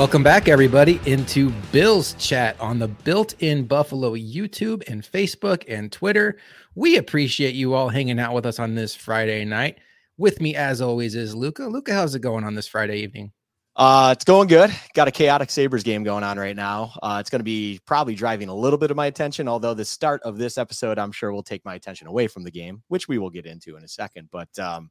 Welcome back, everybody, into Bills Chat on the Built in Buffalo YouTube and Facebook and Twitter. We appreciate you all hanging out with us on this Friday night. With me, as always, is Luka. Luka, how's it going on this Friday evening? Uh, it's going good. Got a chaotic Sabres game going on right now. Uh, it's going to be probably driving a little bit of my attention, although the start of this episode, I'm sure will take my attention away from the game, which we will get into in a second. But um,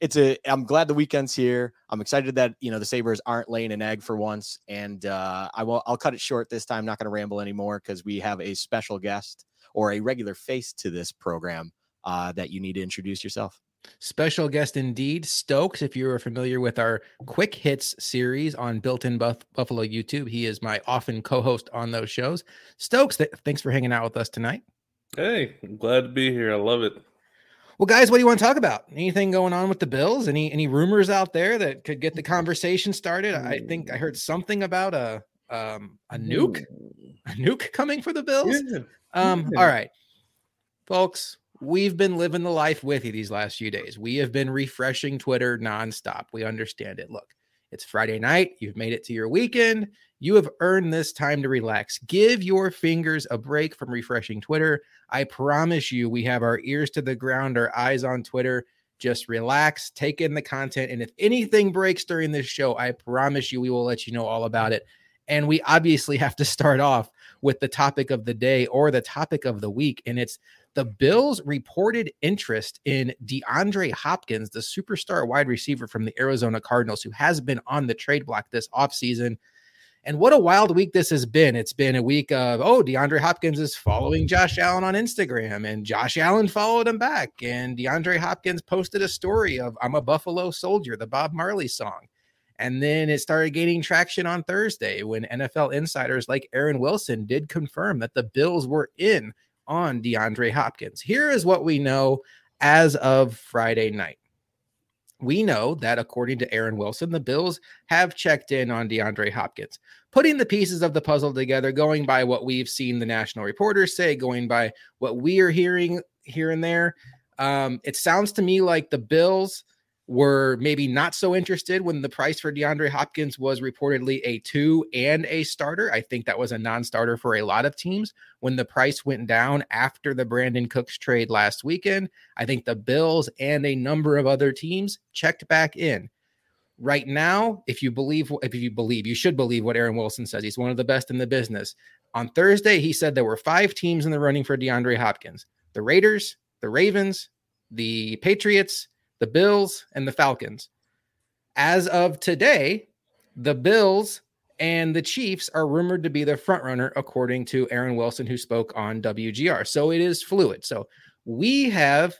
it's a I'm glad the weekend's here. I'm excited that you know the Sabres aren't laying an egg for once. And uh I will I'll cut it short this time, not gonna ramble anymore because we have a special guest or a regular face to this program uh that you need to introduce yourself. Special guest indeed, Stokes. If you're familiar with our quick hits series on Built in Buff- Buffalo YouTube, he is my often co host on those shows. Stokes, th- thanks for hanging out with us tonight. Hey, I'm glad to be here. I love it. Well, guys, what do you want to talk about? Anything going on with the Bills? Any any rumors out there that could get the conversation started? I think I heard something about a um a nuke, a nuke coming for the Bills. Yeah. Um, all right, folks, we've been living the life with you these last few days. We have been refreshing Twitter nonstop. We understand it. Look, it's Friday night. You've made it to your weekend. You have earned this time to relax. Give your fingers a break from refreshing Twitter. I promise you, we have our ears to the ground, our eyes on Twitter. Just relax, take in the content. And if anything breaks during this show, I promise you, we will let you know all about it. And we obviously have to start off with the topic of the day or the topic of the week. And it's the Bills' reported interest in DeAndre Hopkins, the superstar wide receiver from the Arizona Cardinals, who has been on the trade block this offseason. And what a wild week this has been. It's been a week of, oh, DeAndre Hopkins is following Josh Allen on Instagram, and Josh Allen followed him back. And DeAndre Hopkins posted a story of, I'm a Buffalo soldier, the Bob Marley song. And then it started gaining traction on Thursday when NFL insiders like Aaron Wilson did confirm that the Bills were in on DeAndre Hopkins. Here is what we know as of Friday night. We know that according to Aaron Wilson, the Bills have checked in on DeAndre Hopkins, putting the pieces of the puzzle together, going by what we've seen the national reporters say, going by what we are hearing here and there. Um, it sounds to me like the Bills were maybe not so interested when the price for DeAndre Hopkins was reportedly a two and a starter. I think that was a non starter for a lot of teams when the price went down after the Brandin Cooks trade last weekend. I think the Bills and a number of other teams checked back in. Right now, if you believe, if you believe, you should believe what Aaron Wilson says. He's one of the best in the business. On Thursday, he said there were five teams in the running for DeAndre Hopkins the Raiders, the Ravens, the Patriots, the Bills, and the Falcons. As of today, the Bills and the Chiefs are rumored to be the front runner, according to Aaron Wilson, who spoke on WGR. So it is fluid. So we have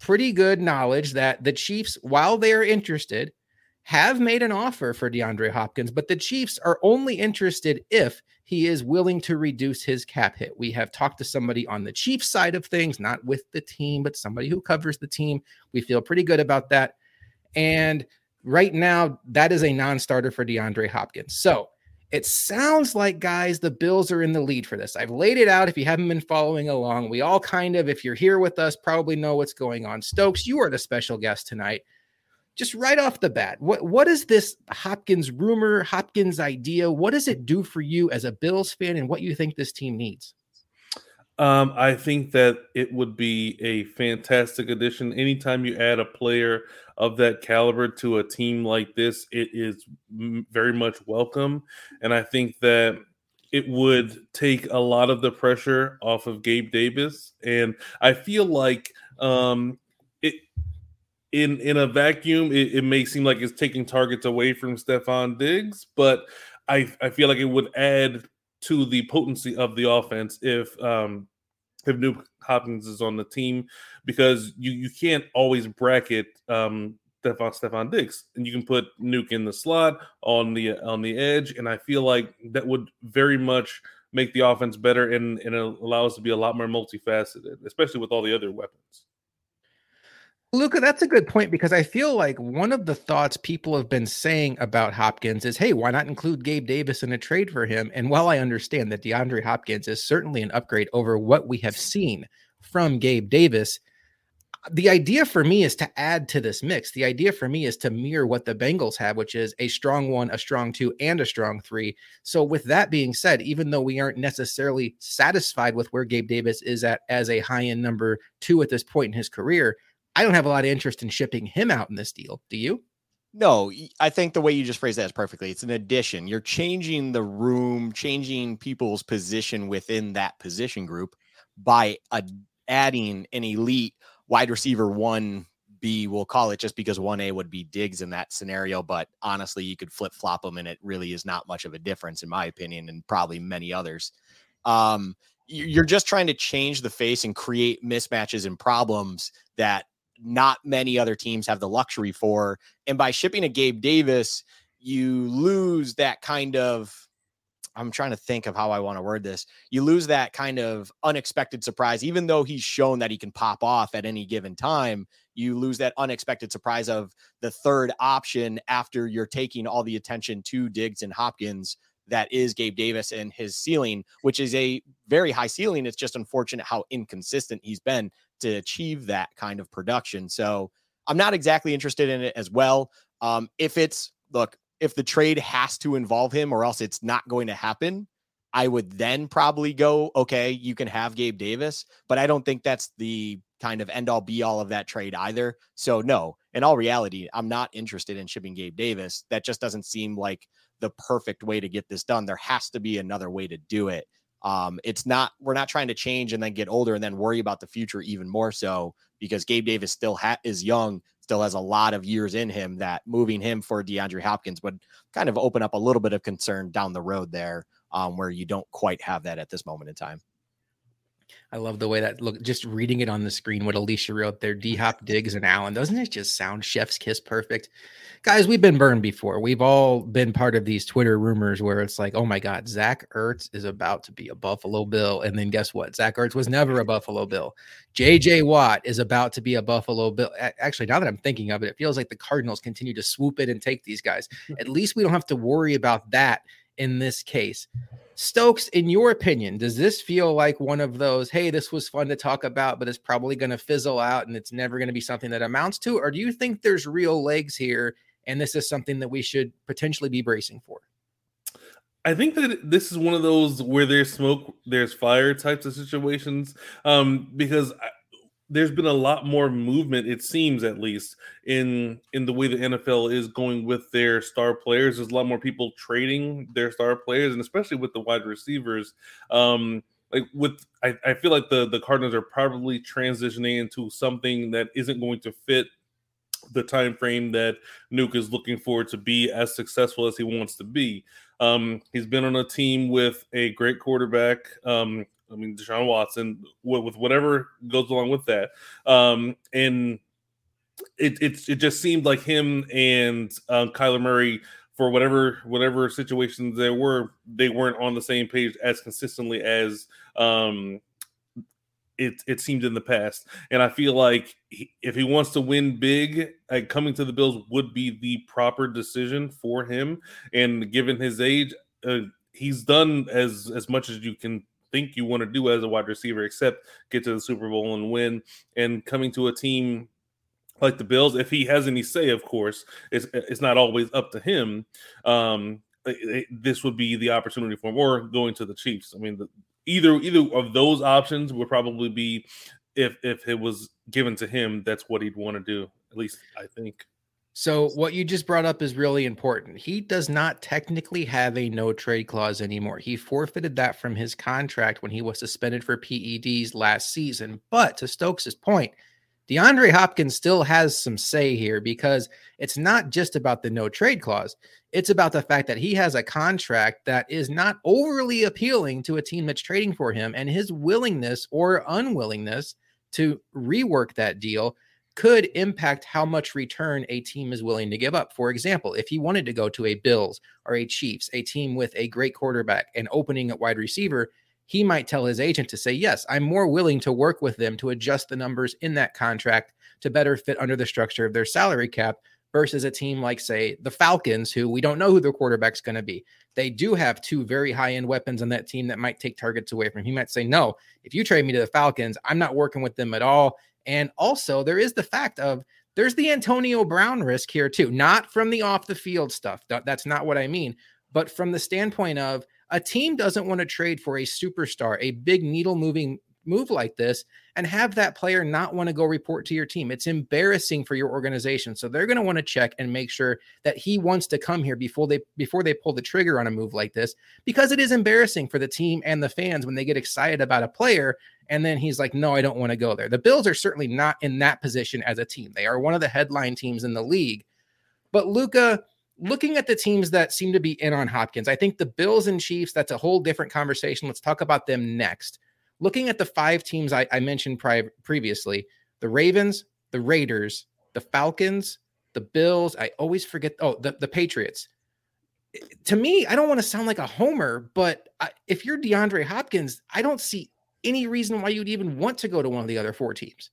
pretty good knowledge that the Chiefs, while they are interested, have made an offer for DeAndre Hopkins, but the Chiefs are only interested if he is willing to reduce his cap hit. We have talked to somebody on the chief side of things, not with the team, but somebody who covers the team. We feel pretty good about that. And right now, that is a non starter for DeAndre Hopkins. So it sounds like, guys, the Bills are in the lead for this. I've laid it out. If you haven't been following along, we all kind of, if you're here with us, probably know what's going on. Stokes, you are the special guest tonight just right off the bat, what what is this Hopkins rumor, Hopkins idea? What does it do for you as a Bills fan, and what you think this team needs? Um, I think that it would be a fantastic addition. Anytime you add a player of that caliber to a team like this, it is very much welcome. And I think that it would take a lot of the pressure off of Gabe Davis. And I feel like um, it in in a vacuum, it, it may seem like it's taking targets away from Stefon Diggs, but I I feel like it would add to the potency of the offense if um if Nuk Hopkins is on the team because you you can't always bracket um Stefon Stefon Diggs and you can put Nuk in the slot on the on the edge and I feel like that would very much make the offense better and and allow us to be a lot more multifaceted especially with all the other weapons. Luka, that's a good point because I feel like one of the thoughts people have been saying about Hopkins is, hey, why not include Gabe Davis in a trade for him? And while I understand that DeAndre Hopkins is certainly an upgrade over what we have seen from Gabe Davis, the idea for me is to add to this mix. The idea for me is to mirror what the Bengals have, which is a strong one, a strong two, and a strong three. So, with that being said, even though we aren't necessarily satisfied with where Gabe Davis is at as a high end number two at this point in his career, I don't have a lot of interest in shipping him out in this deal. Do you? No, I think the way you just phrased that is perfectly. It's an addition. You're changing the room, changing people's position within that position group by a, adding an elite wide receiver one B, we'll call it just because 1A would be Diggs in that scenario. But honestly, you could flip flop them and it really is not much of a difference, in my opinion, and probably many others. Um, you're just trying to change the face and create mismatches and problems that not many other teams have the luxury for. And by shipping a Gabe Davis, you lose that kind of I'm trying to think of how I want to word this. You lose that kind of unexpected surprise, even though he's shown that he can pop off at any given time. You lose that unexpected surprise of the third option after you're taking all the attention to Diggs and Hopkins. That is Gabe Davis and his ceiling, which is a very high ceiling. It's just unfortunate how inconsistent he's been to achieve that kind of production. So I'm not exactly interested in it as well. Um, if it's look, if the trade has to involve him or else it's not going to happen, I would then probably go, okay, you can have Gabe Davis, but I don't think that's the kind of end all be all of that trade either. So, no, in all reality, I'm not interested in shipping Gabe Davis. That just doesn't seem like the perfect way to get this done. There has to be another way to do it. Um, it's not, we're not trying to change and then get older and then worry about the future even more so because Gabe Davis still ha- is young, still has a lot of years in him that moving him for DeAndre Hopkins would kind of open up a little bit of concern down the road there um, where you don't quite have that at this moment in time. I love the way that look just reading it on the screen what Alicia wrote there. D Hop Diggs and Allen. Doesn't it just sound chef's kiss perfect? Guys, we've been burned before. We've all been part of these Twitter rumors where it's like, oh my God, Zach Ertz is about to be a Buffalo Bill. And then guess what? Zach Ertz was never a Buffalo Bill. JJ Watt is about to be a Buffalo Bill. Actually, now that I'm thinking of it, it feels like the Cardinals continue to swoop in and take these guys. Hmm. At least we don't have to worry about that in this case. Stokes, in your opinion, does this feel like one of those, hey, this was fun to talk about, but it's probably going to fizzle out and it's never going to be something that amounts to? Or do you think there's real legs here and this is something that we should potentially be bracing for? I think that this is one of those where there's smoke, there's fire types of situations. Um, because there's been a lot more movement it seems at least in in the way the NFL is going with their star players there's a lot more people trading their star players and especially with the wide receivers um like with I, I feel like the the Cardinals are probably transitioning into something that isn't going to fit the time frame that Nuk is looking for to be as successful as he wants to be. Um, he's been on a team with a great quarterback. Um, I mean, Deshaun Watson with, whatever goes along with that. Um, and it, it it just seemed like him and um, Kyler Murray for whatever whatever situations there were, they weren't on the same page as consistently as um, it it seemed in the past. And I feel like he, if he wants to win big, like coming to the Bills would be the proper decision for him. And given his age, uh, he's done as as much as you can think you want to do as a wide receiver, except get to the Super Bowl and win. And coming to a team like the Bills, if he has any say, of course, it's it's not always up to him. Um, this would be the opportunity for him, or going to the Chiefs. I mean, the, either either of those options would probably be if if it was given to him. That's what he'd want to do. At least I think. So what you just brought up is really important. He does not technically have a no trade clause anymore. He forfeited that from his contract when he was suspended for PEDs last season. But to Stokes's point, DeAndre Hopkins still has some say here because it's not just about the no trade clause. It's about the fact that he has a contract that is not overly appealing to a team that's trading for him and his willingness or unwillingness to rework that deal could impact how much return a team is willing to give up. For example, if he wanted to go to a Bills or a Chiefs, a team with a great quarterback and opening at wide receiver, he might tell his agent to say, Yes, I'm more willing to work with them to adjust the numbers in that contract to better fit under the structure of their salary cap versus a team like, say, the Falcons, who we don't know who their quarterback's going to be. They do have two very high end weapons on that team that might take targets away from him. He might say, No, if you trade me to the Falcons, I'm not working with them at all And also, there is the fact of there's the Antonio Brown risk here too, not from the off the field stuff. That's not what I mean, but from the standpoint of a team doesn't want to trade for a superstar, a big needle moving move like this and have that player not want to go report to your team. It's embarrassing for your organization. So they're going to want to check and make sure that he wants to come here before they before they pull the trigger on a move like this because it is embarrassing for the team and the fans when they get excited about a player and then he's like, "No, I don't want to go there." The Bills are certainly not in that position as a team. They are one of the headline teams in the league. But Luka looking at the teams that seem to be in on Hopkins, I think the Bills and Chiefs, that's a whole different conversation. Let's talk about them next looking at the five teams I, I mentioned pri- previously the Ravens, the Raiders, the Falcons, the Bills. I always forget. Oh, the, the Patriots. To me, I don't want to sound like a homer, but I, if you're DeAndre Hopkins, I don't see any reason why you'd even want to go to one of the other four teams.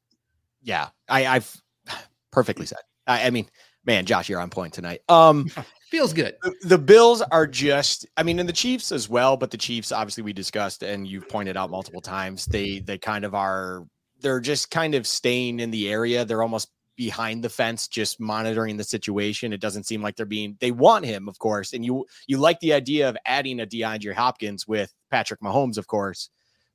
Yeah, I, I've perfectly said. I, I mean, man, Josh, you're on point tonight. Um, feels good. The, the, Bills are just, I mean, and the Chiefs as well, but the Chiefs, obviously, we discussed and you've pointed out multiple times. They they kind of are, they're just kind of staying in the area. They're almost behind the fence, just monitoring the situation. It doesn't seem like they're being. They want him, of course, and you you like the idea of adding a DeAndre Hopkins with Patrick Mahomes, of course.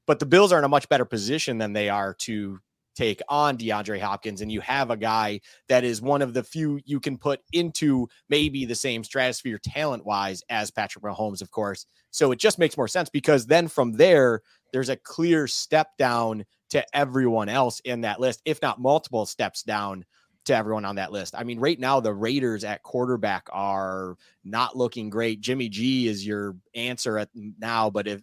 But the Bills are in a much better position than they are to take on DeAndre Hopkins, and you have a guy that is one of the few you can put into maybe the same stratosphere talent wise as Patrick Mahomes, of course. So it just makes more sense because then from there, there's a clear step down to everyone else in that list, if not multiple steps down to everyone on that list. I mean, right now the Raiders at quarterback are not looking great. Jimmy G is your answer at now, but if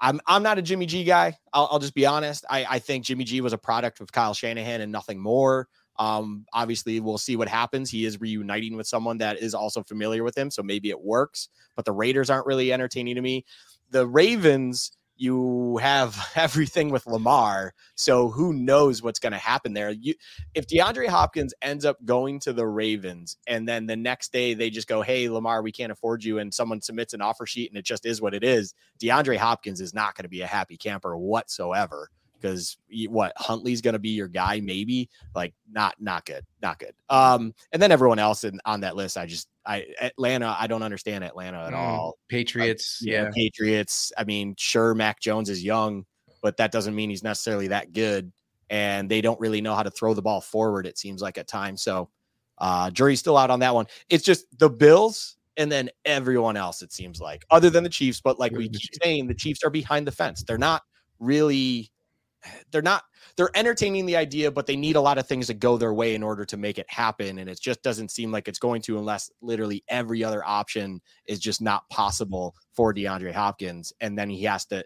I'm I'm not a Jimmy G guy. I'll, I'll just be honest. I, I think Jimmy G was a product of Kyle Shanahan and nothing more. Um, obviously, we'll see what happens. He is reuniting with someone that is also familiar with him, so maybe it works. But the Raiders aren't really entertaining to me. The Ravens you have everything with Lamar. So who knows what's going to happen there? You, if DeAndre Hopkins ends up going to the Ravens and then the next day they just go, Hey, Lamar, we can't afford you. And someone submits an offer sheet and it just is what it is. DeAndre Hopkins is not going to be a happy camper whatsoever because what Huntley's going to be your guy, maybe like not, not good, not good. Um, and then everyone else in, on that list, I just, I Atlanta, I don't understand Atlanta at mm, all. Patriots, uh, yeah, Patriots. I mean, sure, Mac Jones is young, but that doesn't mean he's necessarily that good. And they don't really know how to throw the ball forward. It seems like at times. So, uh, jury's still out on that one. It's just the Bills and then everyone else. It seems like, other than the Chiefs, but like we keep saying, the Chiefs are behind the fence. They're not really they're not they're entertaining the idea, but they need a lot of things to go their way in order to make it happen. And it just doesn't seem like it's going to unless literally every other option is just not possible for DeAndre Hopkins. And then he has to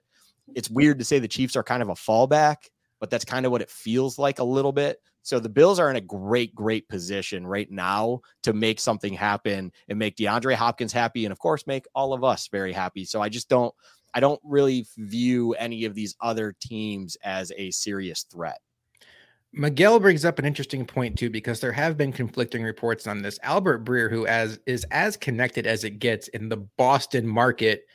it's weird to say the Chiefs are kind of a fallback, but that's kind of what it feels like a little bit. So the Bills are in a great, great position right now to make something happen and make DeAndre Hopkins happy, and of course, make all of us very happy. So I just don't I don't really view any of these other teams as a serious threat. Miguel brings up an interesting point too, because there have been conflicting reports on this. Albert Breer, who as is as connected as it gets in the Boston market,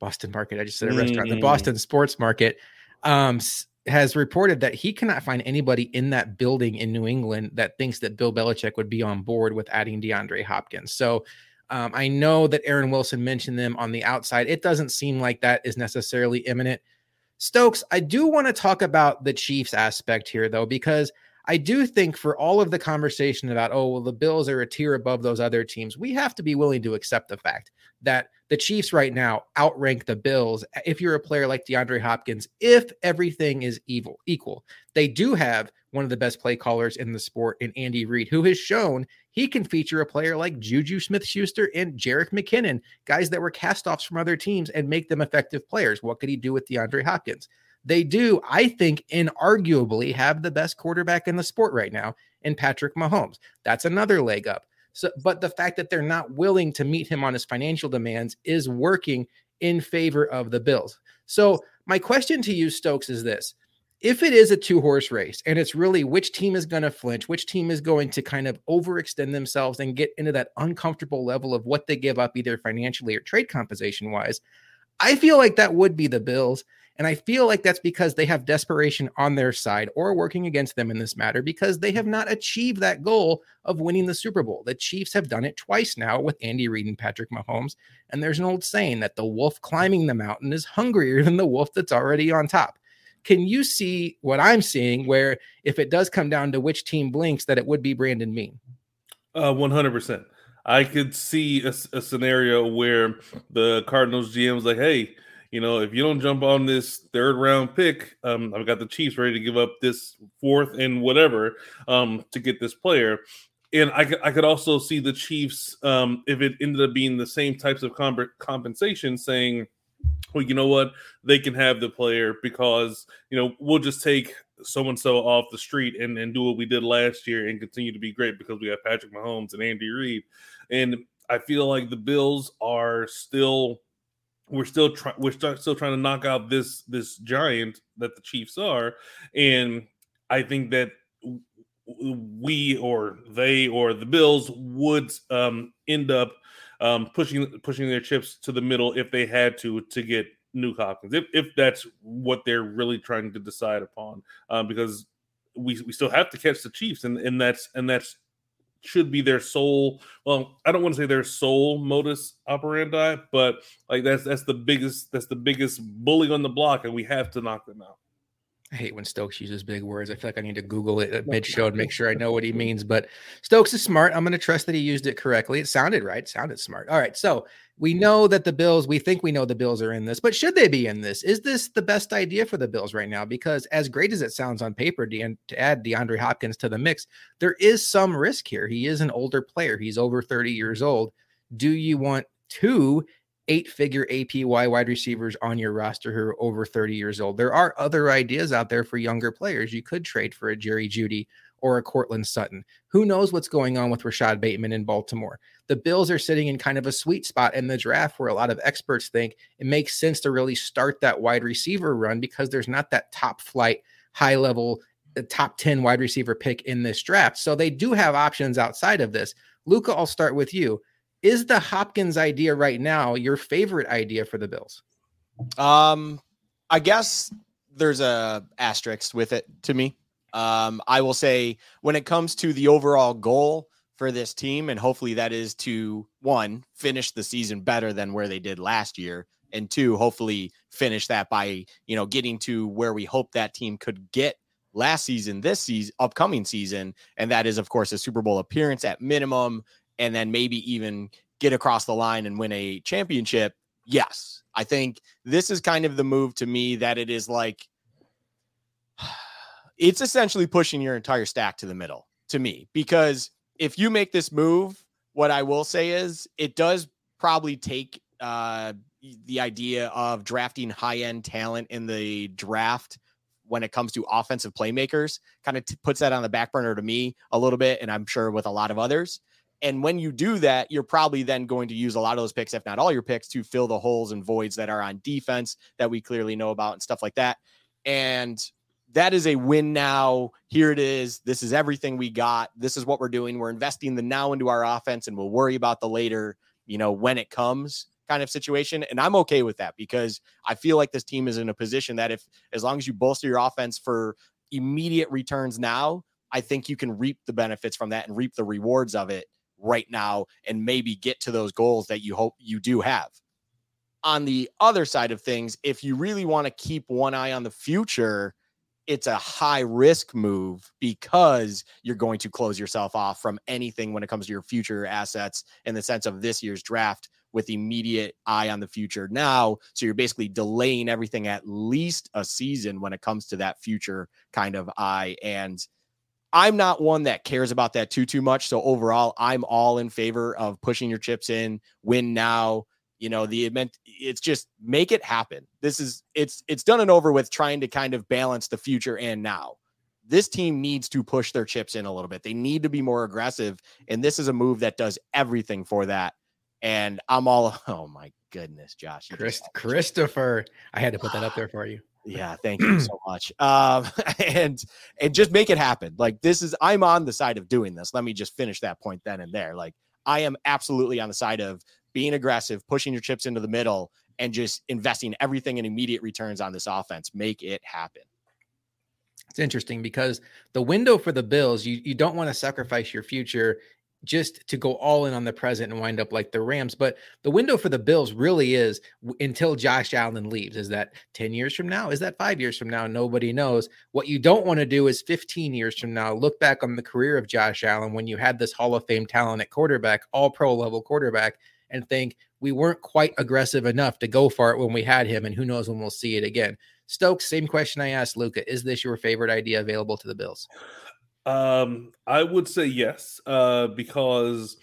Boston market, I just said a mm. restaurant, the mm. Boston sports market, um, has reported that he cannot find anybody in that building in New England that thinks that Bill Belichick would be on board with adding DeAndre Hopkins. So um, I know that Aaron Wilson mentioned them on the outside. It doesn't seem like that is necessarily imminent. Stokes, I do want to talk about the Chiefs aspect here, though, because I do think for all of the conversation about, oh, well, the Bills are a tier above those other teams, we have to be willing to accept the fact that the Chiefs right now outrank the Bills. If you're a player like DeAndre Hopkins, if everything is evil equal, they do have one of the best play callers in the sport in Andy Reid, who has shown he can feature a player like Juju Smith Schuster and Jerick McKinnon, guys that were cast offs from other teams and make them effective players. What could he do with DeAndre Hopkins? They do, I think, inarguably have the best quarterback in the sport right now in Patrick Mahomes. That's another leg up. So, but the fact that they're not willing to meet him on his financial demands is working in favor of the Bills. So, my question to you, Stokes, is this if it is a two horse race and it's really which team is going to flinch, which team is going to kind of overextend themselves and get into that uncomfortable level of what they give up, either financially or trade compensation wise, I feel like that would be the Bills. And I feel like that's because they have desperation on their side or working against them in this matter because they have not achieved that goal of winning the Super Bowl. The Chiefs have done it twice now with Andy Reid and Patrick Mahomes. And there's an old saying that the wolf climbing the mountain is hungrier than the wolf that's already on top. Can you see what I'm seeing where if it does come down to which team blinks, that it would be Brandon Beane? Uh, 100%. I could see a, a scenario where the Cardinals GM is like, hey, you know, if you don't jump on this third round pick, um, I've got the Chiefs ready to give up this fourth and whatever um, to get this player. And I, I could also see the Chiefs, um, if it ended up being the same types of comp- compensation, saying, well, you know what, they can have the player because, you know, we'll just take so and so off the street and, and do what we did last year and continue to be great because we have Patrick Mahomes and Andy Reid. And I feel like the Bills are still we're still trying we're still trying to knock out this this giant that the Chiefs are, and I think that we or they or the Bills would um, end up um, pushing pushing their chips to the middle if they had to to get Nuk Hopkins if if that's what they're really trying to decide upon um, because we we still have to catch the Chiefs and and that's and that's should be their sole well i don't want to say their sole modus operandi but like that's that's the biggest that's the biggest bully on the block and we have to knock them out I hate when Stokes uses big words. I feel like I need to Google it uh, mid show and make sure I know what he means. But Stokes is smart. I'm going to trust that he used it correctly. It sounded right. It sounded smart. All right. So we know that the Bills, we think we know the Bills are in this, but should they be in this? Is this the best idea for the Bills right now? Because as great as it sounds on paper to, to add DeAndre Hopkins to the mix, there is some risk here. He is an older player, he's over 30 years old. Do you want two eight figure APY wide receivers on your roster who are over 30 years old. There are other ideas out there for younger players. You could trade for a Jerry Jeudy or a Courtland Sutton. Who knows what's going on with Rashod Bateman in Baltimore? The Bills are sitting in kind of a sweet spot in the draft where a lot of experts think it makes sense to really start that wide receiver run because there's not that top flight, high level, uh, top 10 wide receiver pick in this draft. So they do have options outside of this. Luka, I'll start with you is the Hopkins idea right now your favorite idea for the Bills? Um, I guess there's a asterisk with it to me. Um, I will say when it comes to the overall goal for this team, and hopefully that is to one finish the season better than where they did last year, and two hopefully finish that by you know getting to where we hope that team could get last season, this season, upcoming season, and that is of course a Super Bowl appearance at minimum, and then maybe even get across the line and win a championship, yes. I think this is kind of the move to me that it is like it's essentially pushing your entire stack to the middle to me because if you make this move, what I will say is it does probably take uh, the idea of drafting high end talent in the draft when it comes to offensive playmakers, kind of t- puts that on the back burner to me a little bit, and I'm sure with a lot of others. And when you do that, you're probably then going to use a lot of those picks, if not all your picks, to fill the holes and voids that are on defense that we clearly know about and stuff like that. And that is a win now. Here it is. This is everything we got. This is what we're doing. We're investing the now into our offense and we'll worry about the later, you know, when it comes kind of situation. And I'm okay with that because I feel like this team is in a position that if, as long as you bolster your offense for immediate returns now, I think you can reap the benefits from that and reap the rewards of it right now and maybe get to those goals that you hope you do have. On the other side of things, if you really want to keep one eye on the future, it's a high risk move because you're going to close yourself off from anything when it comes to your future assets in the sense of this year's draft with immediate eye on the future now. So you're basically delaying everything at least a season when it comes to that future kind of eye. And I'm not one that cares about that too too much. So overall, I'm all in favor of pushing your chips in, win now. You know, the event it's just make it happen. This is it's it's done and over with trying to kind of balance the future and now. This team needs to push their chips in a little bit. They need to be more aggressive. And this is a move that does everything for that. And I'm all, oh my goodness, Josh. Chris, Christopher. I had to put that up there for you. Yeah, thank you so much. Um, and and just make it happen. Like this is I'm on the side of doing this. Let me just finish that point then and there. Like I am absolutely on the side of being aggressive, pushing your chips into the middle, and just investing everything in immediate returns on this offense. Make it happen. It's interesting because the window for the Bills, you, you don't want to sacrifice your future just to go all in on the present and wind up like the Rams. But the window for the Bills really is until Josh Allen leaves. Is that 10 years from now? Is that five years from now? Nobody knows. What you don't want to do is 15 years from now, look back on the career of Josh Allen when you had this Hall of Fame talent at quarterback, all pro level quarterback, and think we weren't quite aggressive enough to go for it when we had him. And who knows when we'll see it again. Stokes, same question I asked Luka. Is this your favorite idea available to the Bills? Um, I would say yes, uh, because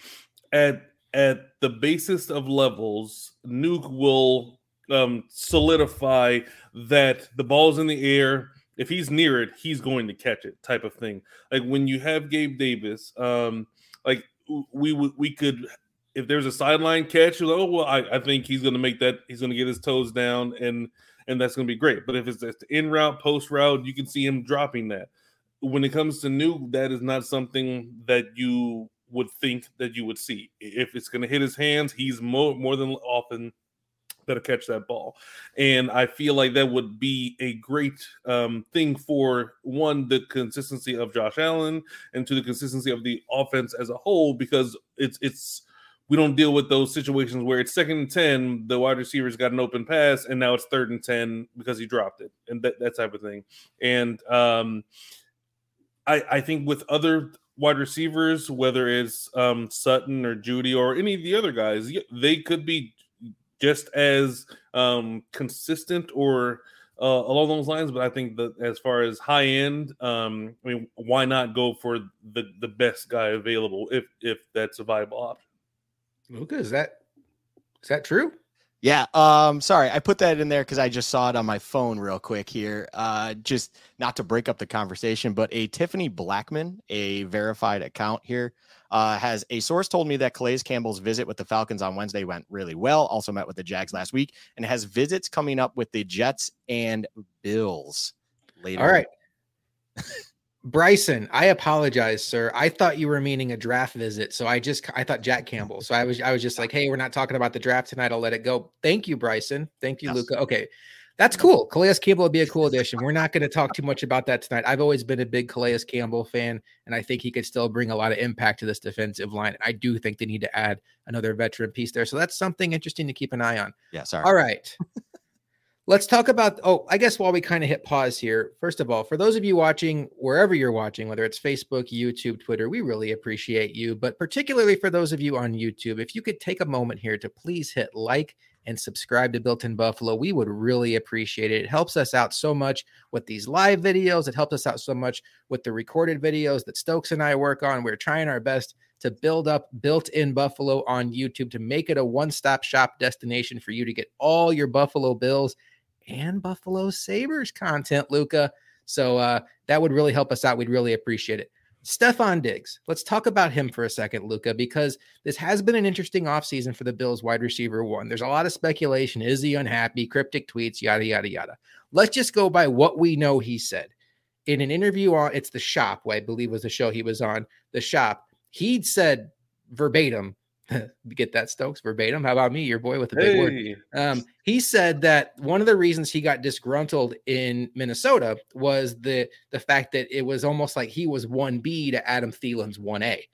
at at the basis of levels, Nuk will um, solidify that the ball's in the air. If he's near it, he's going to catch it, type of thing. Like when you have Gabe Davis, um, like we we could if there's a sideline catch, you're like, oh well, I, I think he's going to make that. He's going to get his toes down, and and that's going to be great. But if it's in route, post route, you can see him dropping that. When it comes to Nuk, that is not something that you would think that you would see. If it's going to hit his hands, he's more more than often to catch that ball. And I feel like that would be a great um, thing for one, the consistency of Josh Allen, and to the consistency of the offense as a whole, because it's it's we don't deal with those situations where it's second and 10, the wide receiver's got an open pass, and now it's third and 10 because he dropped it, and that, that type of thing. And um, I, I think with other wide receivers, whether it's um, Sutton or Jeudy or any of the other guys, they could be just as um, consistent or uh, along those lines. But I think that as far as high end, um, I mean, why not go for the the best guy available if if that's a viable option? Luka, is that is that true? Yeah. Um, sorry, I put that in there because I just saw it on my phone real quick here. Uh, just not to break up the conversation, but a Tiffany Blackmon, a verified account here, uh, has a source told me that Calais Campbell's visit with the Falcons on Wednesday went really well. Also met with the Jags last week and has visits coming up with the Jets and Bills later. All right. Bryson, I apologize, sir. I thought you were meaning a draft visit, so I just I thought Jack Campbell. So I was I was just like, hey, we're not talking about the draft tonight. I'll let it go. Thank you, Bryson. Thank you, yes. Luka. Okay, that's cool. Calais Campbell would be a cool addition. We're not going to talk too much about that tonight. I've always been a big Calais Campbell fan, and I think he could still bring a lot of impact to this defensive line. I do think they need to add another veteran piece there, so that's something interesting to keep an eye on. Yeah, sorry. All right. Let's talk about. Oh, I guess while we kind of hit pause here, first of all, for those of you watching wherever you're watching, whether it's Facebook, YouTube, Twitter, we really appreciate you. But particularly for those of you on YouTube, if you could take a moment here to please hit like and subscribe to Built in Buffalo, we would really appreciate it. It helps us out so much with these live videos. It helps us out so much with the recorded videos that Stokes and I work on. We're trying our best to build up Built in Buffalo on YouTube to make it a one stop shop destination for you to get all your Buffalo Bills and Buffalo Sabres content, Luka. So uh, that would really help us out. We'd really appreciate it. Stefon Diggs. Let's talk about him for a second, Luka, because this has been an interesting offseason for the Bills wide receiver one. There's a lot of speculation. Is he unhappy? Cryptic tweets, yada, yada, yada. Let's just go by what we know he said. In an interview on it's the shop, I believe was the show he was on, the shop, he'd said verbatim get that Stokes verbatim. How about me, your boy with the big hey. word? Um, he said that one of the reasons he got disgruntled in Minnesota was the the fact that it was almost like he was one B to Adam Thielen's one A.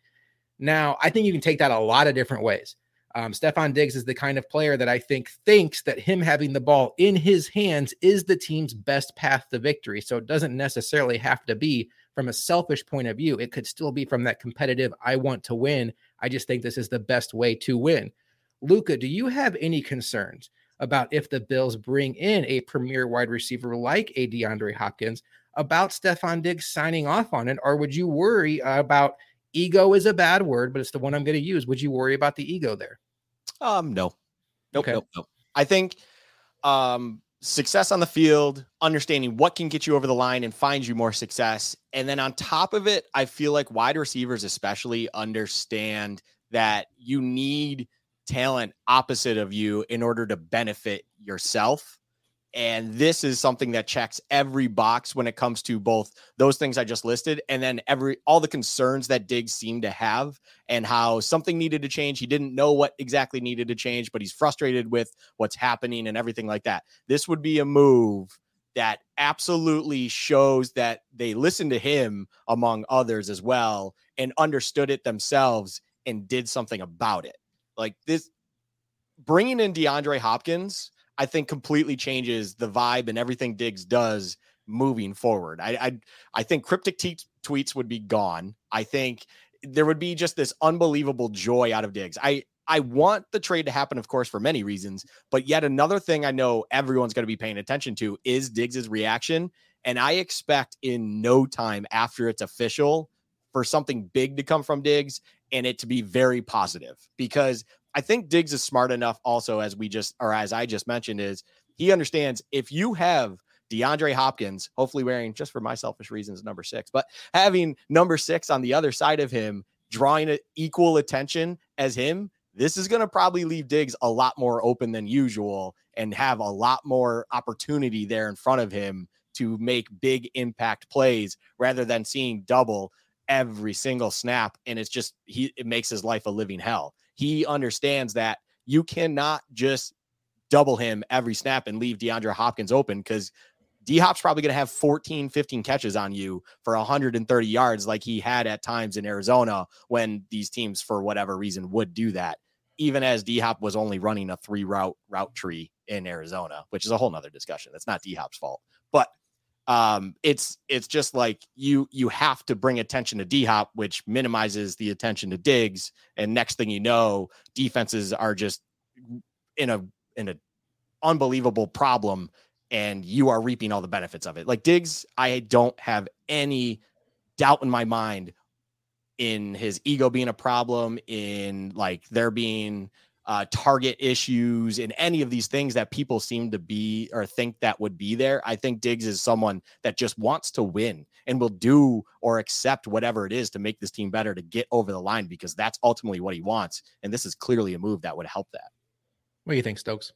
Now, I think you can take that a lot of different ways. Um, Stefon Diggs is the kind of player that I think thinks that him having the ball in his hands is the team's best path to victory. So it doesn't necessarily have to be from a selfish point of view. It could still be from that competitive, I want to win I just think this is the best way to win. Luka, do you have any concerns about if the Bills bring in a premier wide receiver like a DeAndre Hopkins about Stefon Diggs signing off on it? Or would you worry about ego is a bad word, but it's the one I'm going to use. Would you worry about the ego there? Um, no. Nope, okay. nope, nope. I think um success on the field, understanding what can get you over the line and find you more success. And then on top of it, I feel like wide receivers, especially, understand that you need talent opposite of you in order to benefit yourself. And this is something that checks every box when it comes to both those things I just listed and then every all the concerns that Diggs seemed to have and how something needed to change. He didn't know what exactly needed to change, but he's frustrated with what's happening and everything like that. This would be a move that absolutely shows that they listened to him among others as well and understood it themselves and did something about it. Like this bringing in DeAndre Hopkins, I think completely changes the vibe and everything Diggs does moving forward. I I, I think cryptic tweets would be gone. I think there would be just this unbelievable joy out of Diggs. I I want the trade to happen, of course, for many reasons. But yet another thing I know everyone's going to be paying attention to is Diggs's reaction. And I expect in no time after it's official for something big to come from Diggs and it to be very positive because I think Diggs is smart enough also as we just or as I just mentioned is he understands if you have DeAndre Hopkins, hopefully wearing just for my selfish reasons number 6, but having number 6 on the other side of him drawing equal attention as him, this is going to probably leave Diggs a lot more open than usual and have a lot more opportunity there in front of him to make big impact plays rather than seeing double every single snap and it's just he it makes his life a living hell. He understands that you cannot just double him every snap and leave DeAndre Hopkins open because D Hop's probably going to have 14, 15 catches on you for 130 yards, like he had at times in Arizona when these teams, for whatever reason, would do that. Even as D Hop was only running a three route route tree in Arizona, which is a whole nother discussion. That's not D Hop's fault, but um, it's it's just like you you have to bring attention to D Hop, which minimizes the attention to Diggs, and next thing you know, defenses are just in a in a unbelievable problem and you are reaping all the benefits of it. Like Diggs, I don't have any doubt in my mind in his ego being a problem, in like there being uh, target issues, and any of these things that people seem to be or think that would be there. I think Diggs is someone that just wants to win and will do or accept whatever it is to make this team better to get over the line because that's ultimately what he wants. And this is clearly a move that would help that. What do you think, Stokes?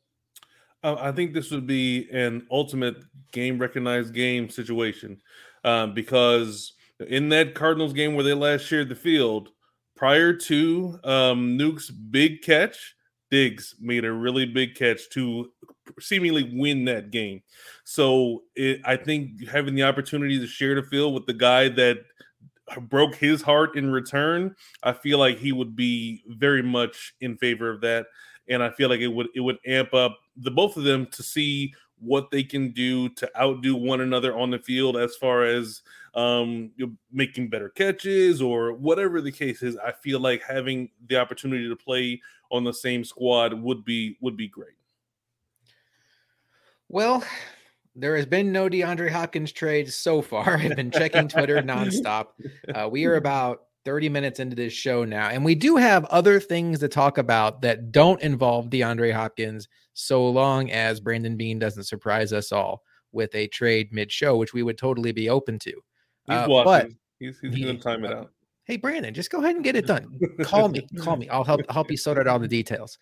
Uh, I think this would be an ultimate game recognized game situation um, because in that Cardinals game where they last shared the field, prior to um, Nuk's big catch, Diggs made a really big catch to seemingly win that game. So it, I think having the opportunity to share the field with the guy that broke his heart in return, I feel like he would be very much in favor of that and I feel like it would it would amp up the both of them to see what they can do to outdo one another on the field as far as um, making better catches or whatever the case is. I feel like having the opportunity to play on the same squad would be would be great. Well, there has been no DeAndre Hopkins trade so far. I've been checking Twitter nonstop. Uh, we are about 30 minutes into this show now, and we do have other things to talk about that don't involve DeAndre Hopkins, so long as Brandon Beane doesn't surprise us all with a trade mid show, which we would totally be open to. He's uh, watching. But he's, he's he, going to time it uh, out. Hey, Brandon, just go ahead and get it done. call me, call me. I'll help help you sort out all the details.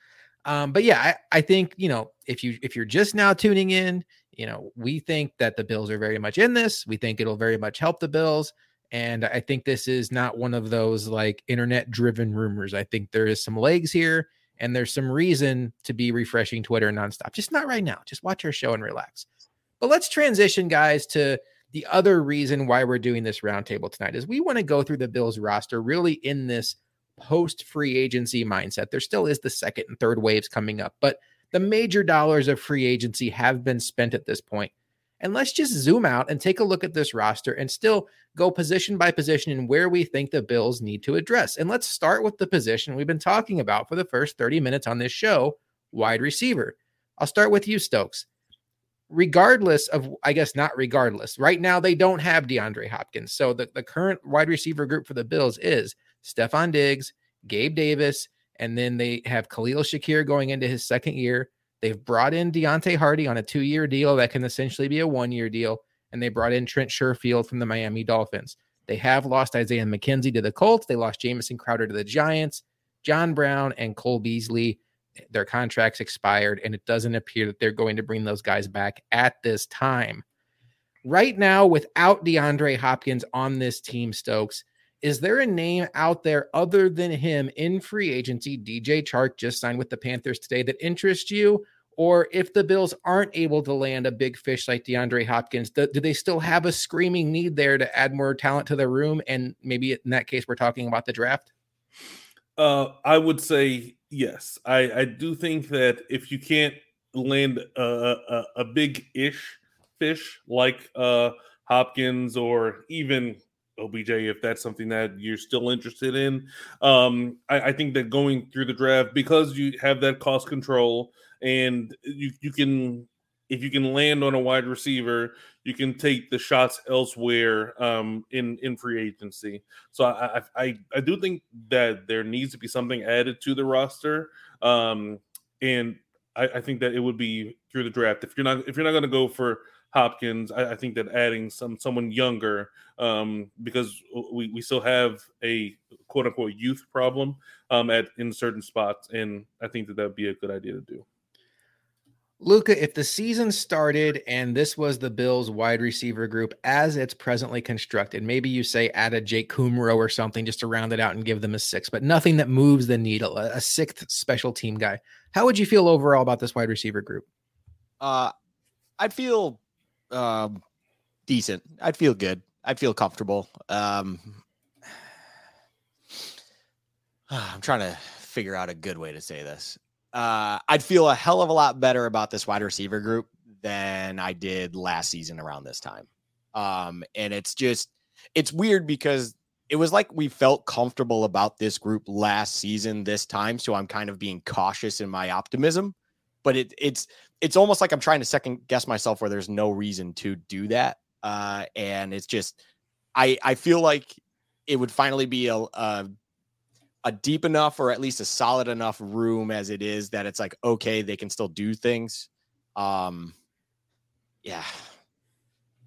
Um, but yeah, I, I think you know if you if you're just now tuning in, you know we think that the Bills are very much in this. We think it'll very much help the Bills. And I think this is not one of those like internet driven rumors. I think there is some legs here and there's some reason to be refreshing Twitter nonstop. Just not right now. Just watch our show and relax. But let's transition, guys, to the other reason why we're doing this roundtable tonight is we want to go through the Bills roster really in this post free agency mindset. There still is the second and third waves coming up, but the major dollars of free agency have been spent at this point. And let's just zoom out and take a look at this roster and still go position by position in where we think the Bills need to address. And let's start with the position we've been talking about for the first 30 minutes on this show wide receiver. I'll start with you, Stokes. Regardless of, I guess not regardless, right now they don't have DeAndre Hopkins. So the, the current wide receiver group for the Bills is Stefon Diggs, Gabe Davis, and then they have Khalil Shakir going into his second year. They've brought in Deonte Harty on a two year deal that can essentially be a one year deal. And they brought in Trent Sherfield from the Miami Dolphins. They have lost Isaiah McKenzie to the Colts. They lost Jamison Crowder to the Giants. John Brown and Cole Beasley Their contracts expired, and it doesn't appear that they're going to bring those guys back at this time. Right now, without DeAndre Hopkins on this team, Stokes, is there a name out there other than him in free agency? DJ Chark just signed with the Panthers today that interests you? Or if the Bills aren't able to land a big fish like DeAndre Hopkins, do, do, they still have a screaming need there to add more talent to their room? And maybe in that case, we're talking about the draft? Uh, I would say yes. I, I do think that if you can't land a, a, a big ish fish like uh, Hopkins or even OBJ, if that's something that you're still interested in. Um, I, I, think that going through the draft, because you have that cost control and you, you can, if you can land on a wide receiver, you can take the shots elsewhere um, in in free agency. So I, I I do think that there needs to be something added to the roster, um, and I, I think that it would be through the draft. If you're not if you're not going to go for Hopkins. I, I, think that adding some someone younger, um, because we, we still have a quote unquote youth problem um, at in certain spots, and I think that that'd be a good idea to do. Luka, if the season started and this was the Bills wide receiver group as it's presently constructed, maybe you say add a Jake Kumerow or something just to round it out and give them a six, but nothing that moves the needle, a sixth special team guy. How would you feel overall about this wide receiver group? Uh, I'd feel um, decent. I'd feel good. I'd feel comfortable. Um, I'm trying to figure out a good way to say this. Uh, I'd feel a hell of a lot better about this wide receiver group than I did last season around this time. Um, and it's just, it's weird because it was like we felt comfortable about this group last season this time. So I'm kind of being cautious in my optimism but it, it's it's almost like I'm trying to second guess myself where there's no reason to do that. Uh, and it's just I I feel like it would finally be a, a a deep enough or at least a solid enough room as it is that it's like okay they can still do things. Um, yeah,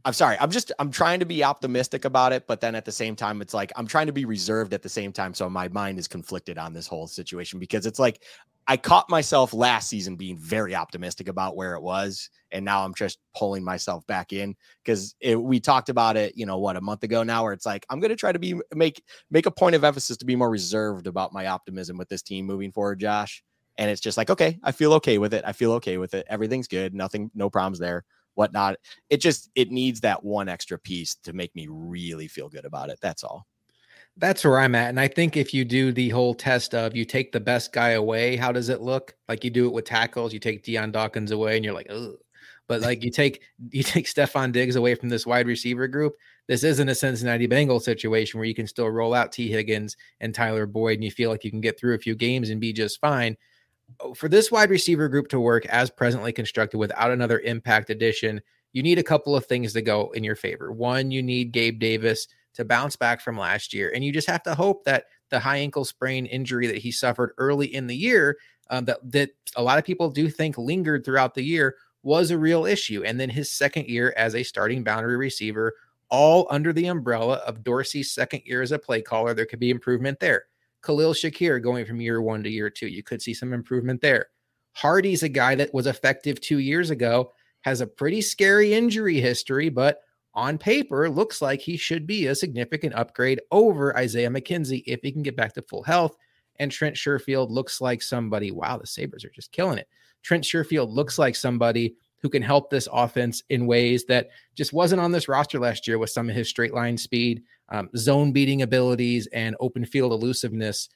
I'm sorry. I'm just I'm trying to be optimistic about it, but then at the same time, it's like I'm trying to be reserved at the same time. So my mind is conflicted on this whole situation because it's like I caught myself last season being very optimistic about where it was, and now I'm just pulling myself back in because we talked about it, you know, what a month ago now, where it's like I'm going to try to be make make a point of emphasis to be more reserved about my optimism with this team moving forward, Josh. And it's just like, okay, I feel okay with it. I feel okay with it. Everything's good. Nothing, no problems there whatnot. It just it needs that one extra piece to make me really feel good about it. That's all. That's where I'm at. And I think if you do the whole test of you take the best guy away, how does it look? Like you do it with tackles, you take Dion Dawkins away and you're like, but like you take you take Stefon Diggs away from this wide receiver group. This isn't a Cincinnati Bengals situation where you can still roll out Tee Higgins and Tyler Boyd and you feel like you can get through a few games and be just fine. Oh, for this wide receiver group to work as presently constructed without another impact addition, you need a couple of things to go in your favor. One, you need Gabe Davis to bounce back from last year, and you just have to hope that the high ankle sprain injury that he suffered early in the year, um, that that a lot of people do think lingered throughout the year, was a real issue. And then his second year as a starting boundary receiver, all under the umbrella of Dorsey's second year as a play caller, there could be improvement there. Khalil Shakir going from year one to year two. You could see some improvement there. Harty's a guy that was effective two years ago, has a pretty scary injury history, but on paper looks like he should be a significant upgrade over Isaiah McKenzie if he can get back to full health. And Trent Sherfield looks like somebody. Wow, the Sabres are just killing it. Trent Sherfield looks like somebody who can help this offense in ways that just wasn't on this roster last year with some of his straight line speed um, zone beating abilities, and open field elusiveness.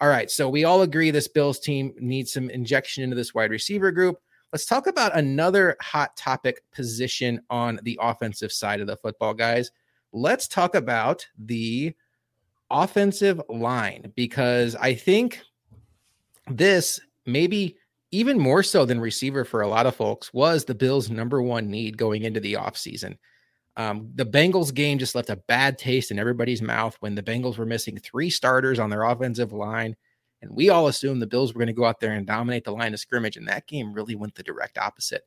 All right, so we all agree this Bills team needs some injection into this wide receiver group. Let's talk about another hot topic position on the offensive side of the football, guys. Let's talk about the offensive line because I think this maybe even more so than receiver for a lot of folks was the Bills' number one need going into the offseason. Um, the Bengals game just left a bad taste in everybody's mouth when the Bengals were missing three starters on their offensive line. And we all assumed the Bills were going to go out there and dominate the line of scrimmage. And that game really went the direct opposite.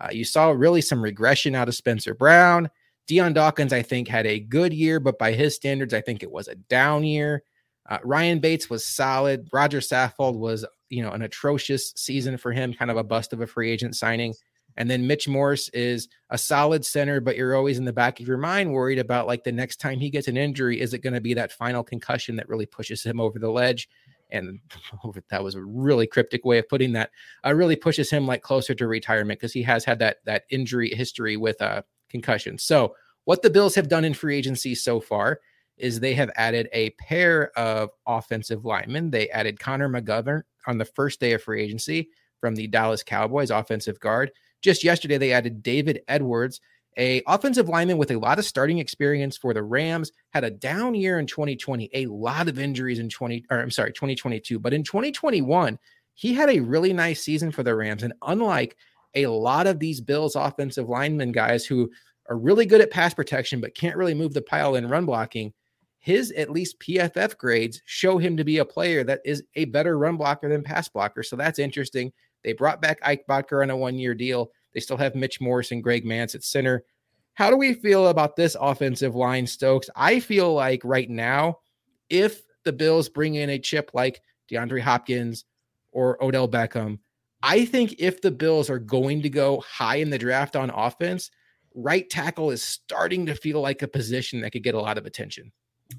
Uh, you saw really some regression out of Spencer Brown. Dion Dawkins, I think, had a good year, but by his standards, I think it was a down year. Uh, Ryan Bates was solid. Roger Saffold was you know, an atrocious season for him, kind of a bust of a free agent signing. And then Mitch Morse is a solid center, but you're always in the back of your mind worried about like the next time he gets an injury, is it going to be that final concussion that really pushes him over the ledge? And that was a really cryptic way of putting that. Uh, really pushes him like closer to retirement because he has had that that injury history with uh, concussion. So what the Bills have done in free agency so far is they have added a pair of offensive linemen. They added Connor McGovern on the first day of free agency from the Dallas Cowboys offensive guard. Just yesterday, they added David Edwards, a offensive lineman with a lot of starting experience for the Rams. Had a down year in 2020, a lot of injuries in 20, or I'm sorry, 2022. But in 2021, he had a really nice season for the Rams. And unlike a lot of these Bills offensive linemen guys who are really good at pass protection but can't really move the pile in run blocking, his at least PFF grades show him to be a player that is a better run blocker than pass blocker. So that's interesting. They brought back Ike Boettger on a one year deal. They still have Mitch Morse and Greg Mancz at center. How do we feel about this offensive line, Stokes? I feel like right now, if the Bills bring in a chip like DeAndre Hopkins or Odell Beckham, I think if the Bills are going to go high in the draft on offense, right tackle is starting to feel like a position that could get a lot of attention.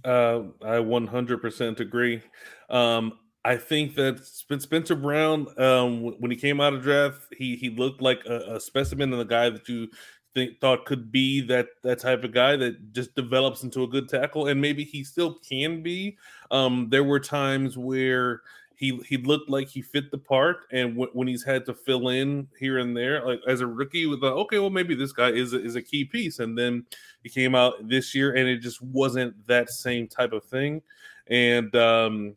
Uh, I 100% agree. Um, I think that Spencer Brown, um, when he came out of draft, he he looked like a, a specimen and the guy that you think thought could be that that type of guy that just develops into a good tackle, and maybe he still can be. Um, there were times where he he looked like he fit the part, and w- when he's had to fill in here and there, like as a rookie, with okay, well maybe this guy is a, is a key piece, and then he came out this year, and it just wasn't that same type of thing, and um,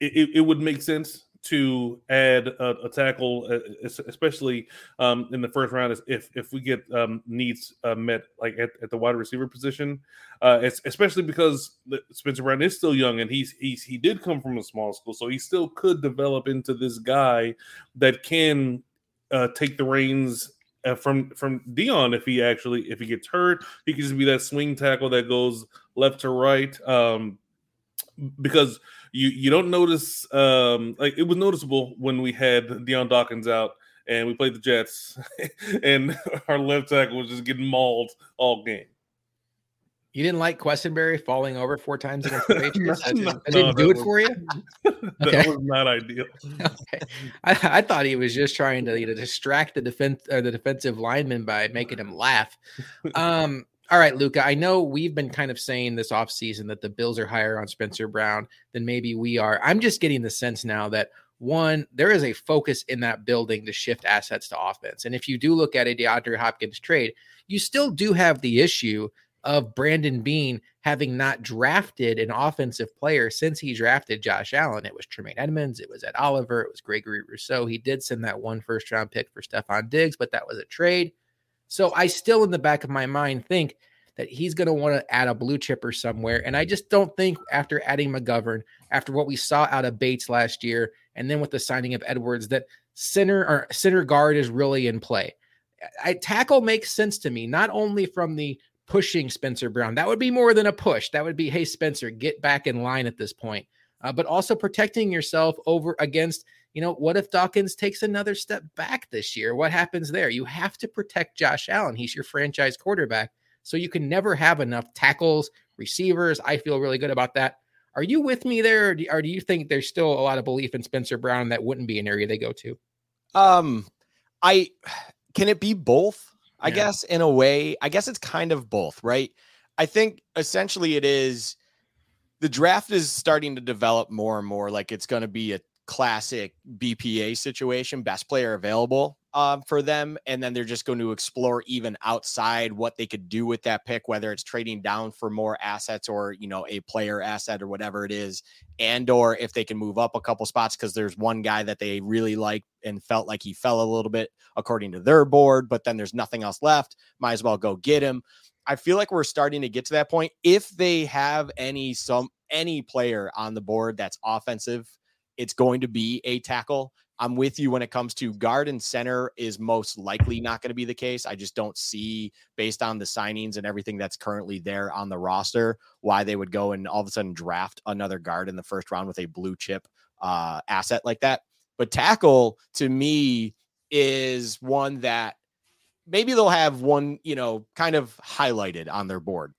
it, it would make sense to add a, a tackle, uh, especially um, in the first round, if if we get um, needs uh, met like at, at, the wide receiver position, uh, especially because Spencer Brown is still young and he's he's he did come from a small school, so he still could develop into this guy that can uh, take the reins. Uh, from from Dion, if he actually if he gets hurt, he can just be that swing tackle that goes left to right. Um, because you you don't notice um like it was noticeable when we had Dion Dawkins out and we played the Jets and our left tackle was just getting mauled all game. You didn't like Quessenberry falling over four times against the Patriots? I, no, I didn't do it was, for you. that okay. was not ideal. okay. I, I, thought he was just trying to you know, distract the defense or the defensive lineman by making him laugh. Um, all right, Luka, I know we've been kind of saying this offseason that the Bills are higher on Spencer Brown than maybe we are. I'm just getting the sense now that one, there is a focus in that building to shift assets to offense. And if you do look at a DeAndre Hopkins trade, you still do have the issue of Brandon Beane having not drafted an offensive player since he drafted Josh Allen. It was Tremaine Edmunds, it was Ed Oliver, it was Gregory Rousseau. He did send that one first round pick for Stefon Diggs, but that was a trade. So I still, in the back of my mind, think that he's going to want to add a blue chipper somewhere. And I just don't think after adding McGovern, after what we saw out of Bates last year, and then with the signing of Edwards, that center or center guard is really in play. I, tackle makes sense to me, not only from the pushing Spencer Brown. That would be more than a push. That would be, hey, Spencer, get back in line at this point. Uh, but also protecting yourself over against you know, what if Dawkins takes another step back this year? What happens there? You have to protect Josh Allen. He's your franchise quarterback. So you can never have enough tackles, receivers. I feel really good about that. Are you with me there, or do, or do you think there's still a lot of belief in Spencer Brown that wouldn't be an area they go to? Um, I can it be both? I yeah. guess in a way, I guess it's kind of both, right? I think essentially it is the draft is starting to develop more and more like it's going to be a classic BPA situation, best player available uh, for them. And then they're just going to explore even outside what they could do with that pick, whether it's trading down for more assets or, you know, a player asset or whatever it is. And or if they can move up a couple spots because there's one guy that they really like and felt like he fell a little bit according to their board, but then there's nothing else left. Might as well go get him. I feel like we're starting to get to that point. If they have any some any player on the board that's offensive it's going to be a tackle. I'm with you when it comes to guard and center is most likely not going to be the case. I just don't see, based on the signings and everything that's currently there on the roster, why they would go and all of a sudden draft another guard in the first round with a blue chip uh, asset like that. But tackle to me is one that maybe they'll have one, you know, kind of highlighted on their board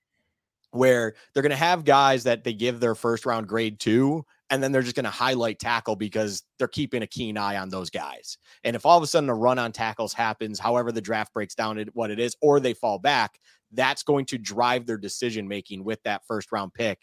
where they're going to have guys that they give their first round grade to and then they're just going to highlight tackle because they're keeping a keen eye on those guys. And if all of a sudden a run on tackles happens, however the draft breaks down at what it is, or they fall back, that's going to drive their decision making with that first round pick.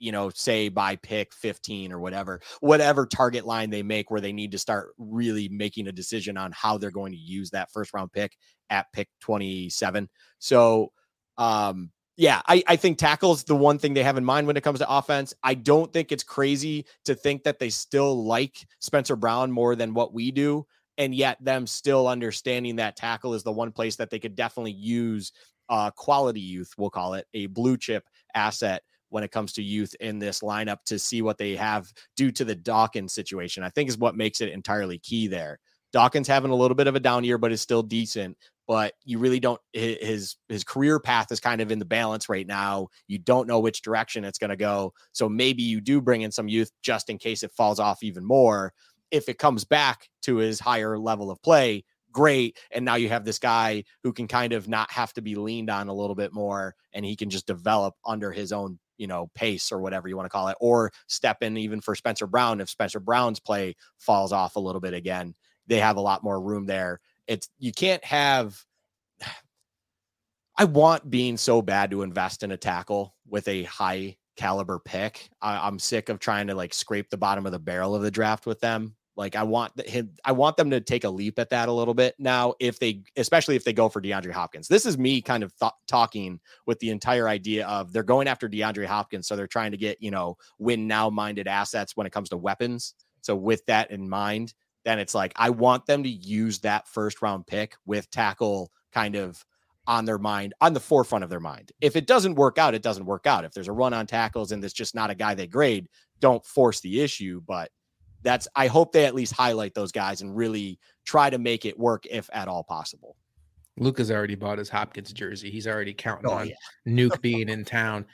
You know, say by pick 15 or whatever, whatever target line they make where they need to start really making a decision on how they're going to use that first round pick at pick 27. So, um, yeah, I, I think tackles the one thing they have in mind when it comes to offense. I don't think it's crazy to think that they still like Spencer Brown more than what we do. And yet, them still understanding that tackle is the one place that they could definitely use uh, quality youth, we'll call it a blue chip asset when it comes to youth in this lineup to see what they have due to the Dawkins situation. I think is what makes it entirely key there. Dawkins having a little bit of a down year, but is still decent but you really don't his his career path is kind of in the balance right now. You don't know which direction it's going to go so maybe you do bring in some youth just in case it falls off even more. If it comes back to his higher level of play great and now you have this guy who can kind of not have to be leaned on a little bit more and he can just develop under his own you know pace or whatever you want to call it or step in even for Spencer Brown if Spencer Brown's play falls off a little bit again. They have a lot more room there it's you can't have I want being so bad to invest in a tackle with a high caliber pick. I, am sick of trying to like scrape the bottom of the barrel of the draft with them. Like I want I want them to take a leap at that a little bit now. If they, especially if they go for DeAndre Hopkins, this is me kind of th- talking with the entire idea of they're going after DeAndre Hopkins, so they're trying to get you know win now minded assets when it comes to weapons. So with that in mind, then it's like I want them to use that first round pick with tackle kind of on their mind, on the forefront of their mind. If it doesn't work out, it doesn't work out. If there's a run on tackles and it's just not a guy they grade, don't force the issue. But that's I hope they at least highlight those guys and really try to make it work if at all possible. Luka's already bought his Hopkins jersey. He's already counting oh, on yeah. Nuk being in town.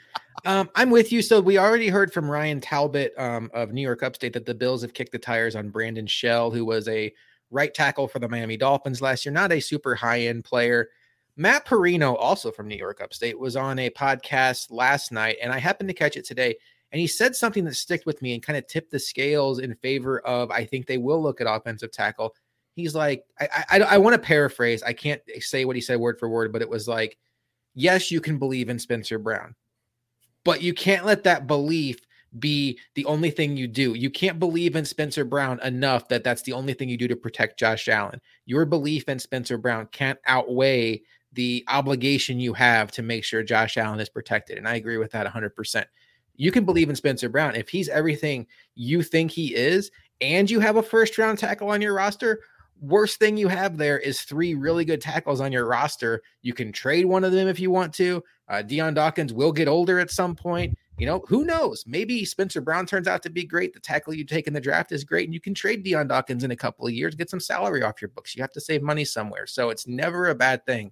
Um, I'm with you. So we already heard from Ryan Talbot um, of New York Upstate that the Bills have kicked the tires on Brandon Shell, who was a right tackle for the Miami Dolphins last year, not a super high end player. Matt Parrino, also from New York Upstate, was on a podcast last night, and I happened to catch it today. And he said something that sticked with me and kind of tipped the scales in favor of I think they will look at offensive tackle he's like, I, I, I want to paraphrase. I can't say what he said word for word, but it was like, yes, you can believe in Spencer Brown, but you can't let that belief be the only thing you do. You can't believe in Spencer Brown enough that that's the only thing you do to protect Josh Allen. Your belief in Spencer Brown can't outweigh the obligation you have to make sure Josh Allen is protected. And I agree with that 100%. You can believe in Spencer Brown. If he's everything you think he is, and you have a first round tackle on your roster, worst thing you have there is three really good tackles on your roster. You can trade one of them if you want to. Uh, Dion Dawkins will get older at some point. You know, who knows? Maybe Spencer Brown turns out to be great. The tackle you take in the draft is great, and you can trade Dion Dawkins in a couple of years, get some salary off your books. You have to save money somewhere. So it's never a bad thing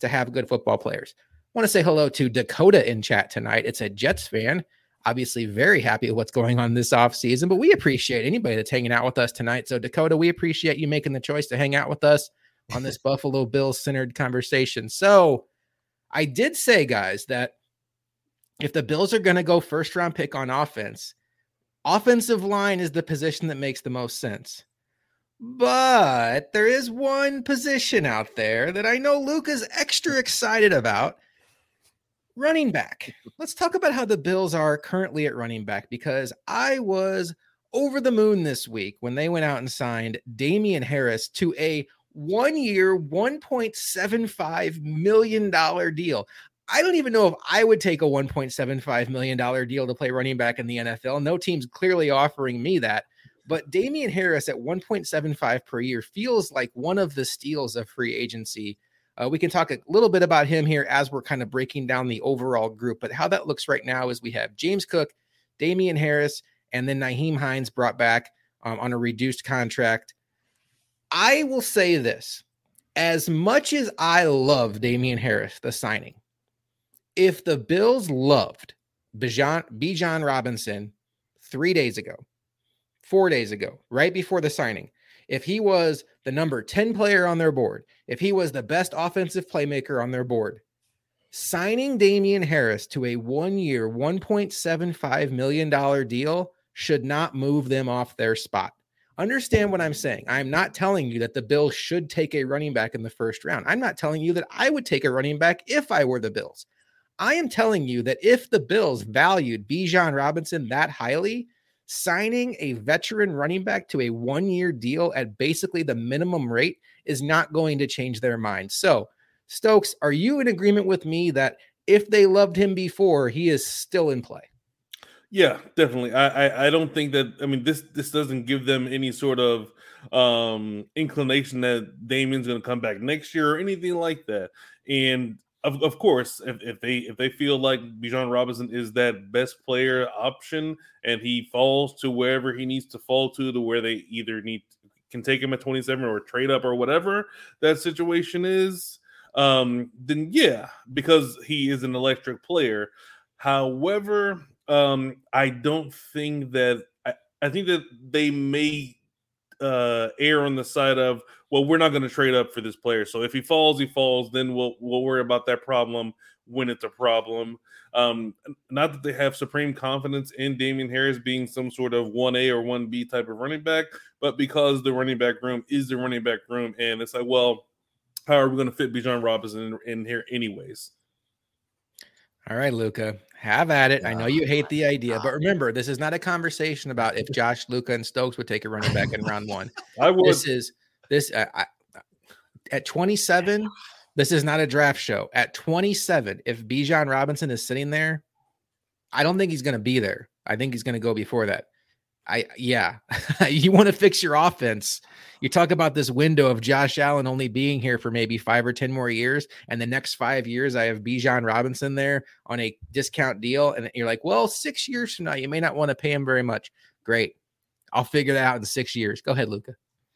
to have good football players. I want to say hello to Dakota in chat tonight. It's a Jets fan obviously very happy with what's going on this off season, but we appreciate anybody that's hanging out with us tonight. So Dakota, we appreciate you making the choice to hang out with us on this Buffalo Bills centered conversation. So I did say, guys, that if the Bills are going to go first round pick on offense, offensive line is the position that makes the most sense. But there is one position out there that I know Luke is extra excited about running back. Let's talk about how the Bills are currently at running back because I was over the moon this week when they went out and signed Damien Harris to a one year, $1.75 million deal. I don't even know if I would take a $1.75 million deal to play running back in the NFL. No team's clearly offering me that. But Damien Harris at 1.75 per year feels like one of the steals of free agency uh, we can talk a little bit about him here as we're kind of breaking down the overall group. But how that looks right now is we have James Cook, Damien Harris, and then Nyheim Hines brought back um, on a reduced contract. I will say this as much as I love Damien Harris, the signing, if the Bills loved Bijan, Bijan Robinson three days ago, four days ago, right before the signing, if he was the number 10 player on their board, if he was the best offensive playmaker on their board, signing Damien Harris to a one year, $1.75 million deal should not move them off their spot. Understand what I'm saying. I'm not telling you that the Bills should take a running back in the first round. I'm not telling you that I would take a running back if I were the Bills. I am telling you that if the Bills valued Bijan Robinson that highly, signing a veteran running back to a one year deal at basically the minimum rate is not going to change their mind. So, Stokes, are you in agreement with me that if they loved him before, he is still in play? Yeah, definitely. I, I, I don't think that. I mean, this this doesn't give them any sort of um inclination that Damien's going to come back next year or anything like that. And of, of course, if, if they if they feel like Bijan Robinson is that best player option and he falls to wherever he needs to fall to, to where they either need can take him at 27 or trade up or whatever that situation is, um, then yeah, because he is an electric player. However, um, I don't think that I, I think that they may uh, err on the side of well, we're not going to trade up for this player. So if he falls, he falls. Then we'll we'll worry about that problem when it's a problem. Um, not that they have supreme confidence in Damien Harris being some sort of one A or one B type of running back, but because the running back room is the running back room, and it's like, well, how are we going to fit Bijan Robinson in, in here anyways? All right, Luka, have at it. I know you hate the idea, but remember, this is not a conversation about if Josh, Luka, and Stokes would take a running back in round one. I would. This is this uh, I, at 27. This is not a draft show. At 27, if Bijan Robinson is sitting there, I don't think he's going to be there. I think he's going to go before that. I yeah, you want to fix your offense. You talk about this window of Josh Allen only being here for maybe five or ten more years, and the next five years I have Bijan Robinson there on a discount deal, and you're like, well, six years from now you may not want to pay him very much. Great, I'll figure that out in six years. Go ahead, Luka.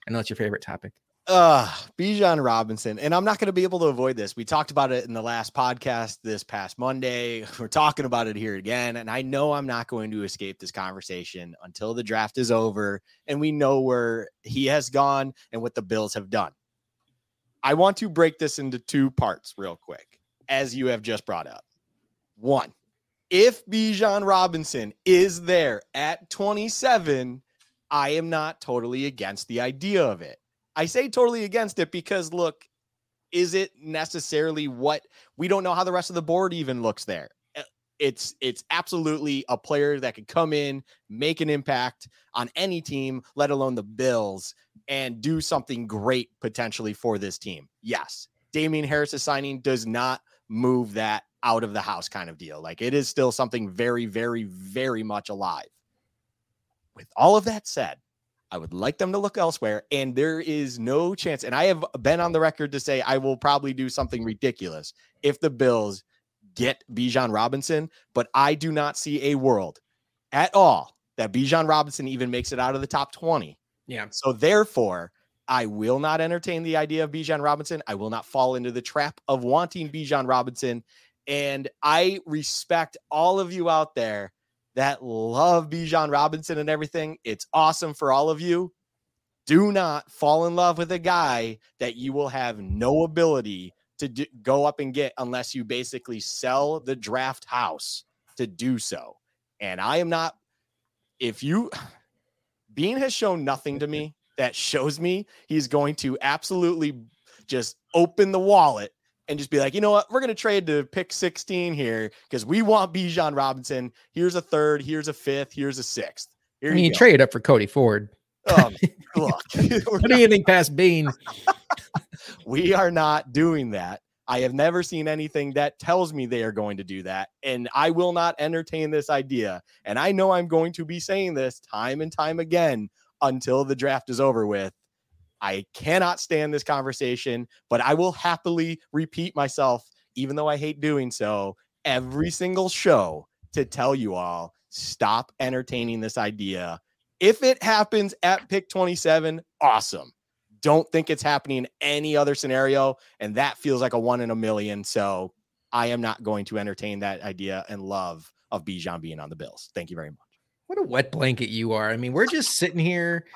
I know it's your favorite topic uh Bijan Robinson, and I'm not going to be able to avoid this. We talked about it in the last podcast this past Monday. We're talking about it here again, and I know I'm not going to escape this conversation until the draft is over and we know where he has gone and what the Bills have done. I want to break this into two parts real quick, as you have just brought up. One, if Bijan Robinson is there at 27, I am not totally against the idea of it I say totally against it because look, is it necessarily what we don't know how the rest of the board even looks there? Eh, it's it's absolutely a player that could come in, make an impact on any team, let alone the Bills, and do something great potentially for this team. Yes, Damien Harris signing does not move that out of the house kind of deal. Like it is still something very, very, very much alive. With all of that said, I would like them to look elsewhere. And there is no chance. And I have been on the record to say I will probably do something ridiculous if the Bills get Bijan Robinson, but I do not see a world at all that Bijan Robinson even makes it out of the top 20. Yeah. So therefore, I will not entertain the idea of Bijan Robinson. I will not fall into the trap of wanting Bijan Robinson. And I respect all of you out there that love Bijan Robinson and everything. It's awesome for all of you. Do not fall in love with a guy that you will have no ability to do, go up and get unless you basically sell the draft house to do so. And I am not, if you, Beane has shown nothing to me that shows me he's going to absolutely just open the wallet and just be like, you know what, we're going to trade to pick 16 here because we want Bijan Robinson. Here's a third, here's a fifth, here's a sixth. Here I mean, you, you trade up for Cody Ford. Um, look, what do you think past Beane? we are not doing that. I have never seen anything that tells me they are going to do that. And I will not entertain this idea. And I know I'm going to be saying this time and time again until the draft is over with. I cannot stand this conversation, but I will happily repeat myself, even though I hate doing so, every single show to tell you all stop entertaining this idea. If it happens at pick 27, awesome. Don't think it's happening in any other scenario. And that feels like a one in a million. So I am not going to entertain that idea and love of Bijan being on the Bills. Thank you very much. What a wet blanket you are. I mean, we're just sitting here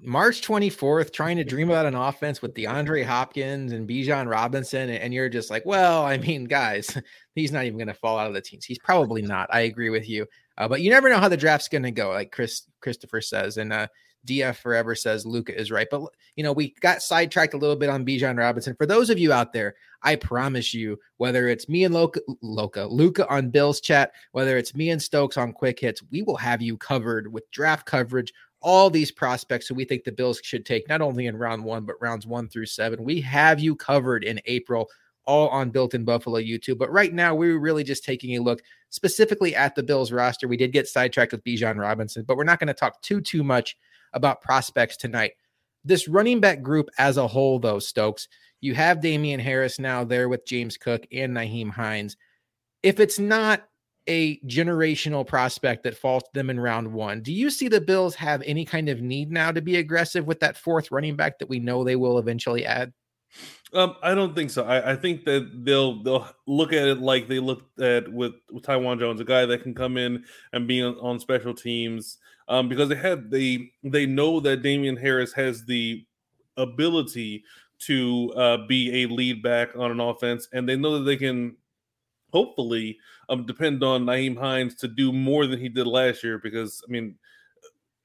March 24th trying to dream about an offense with DeAndre Hopkins and Bijan Robinson. And you're just like, well, I mean, guys, he's not even going to fall out of the teams. He's probably not. I agree with you. Uh, but you never know how the draft's going to go, like Chris Christopher says. And uh, DF Forever says Luka is right. But, you know, we got sidetracked a little bit on Bijan Robinson. For those of you out there, I promise you, whether it's me and Loka, Loka, Luka on Bills chat, whether it's me and Stokes on quick hits, we will have you covered with draft coverage, all these prospects who we think the Bills should take, not only in round one, but rounds one through seven. We have you covered in April all on Built in Buffalo YouTube. But right now, we're really just taking a look specifically at the Bills roster. We did get sidetracked with Bijan Robinson, but we're not going to talk too, too much about prospects tonight. This running back group as a whole, though, Stokes, you have Damien Harris now there with James Cook and Nyheim Hines. If it's not a generational prospect that falls to them in round one, do you see the Bills have any kind of need now to be aggressive with that fourth running back that we know they will eventually add? Um, I don't think so. I, I, think that they'll they'll look at it like they looked at with, with Taiwan Jones, a guy that can come in and be on, on special teams um, because they have they they know that Damien Harris has the ability to uh, be a lead back on an offense, and they know that they can hopefully um, depend on Nyheim Hines to do more than he did last year. Because I mean,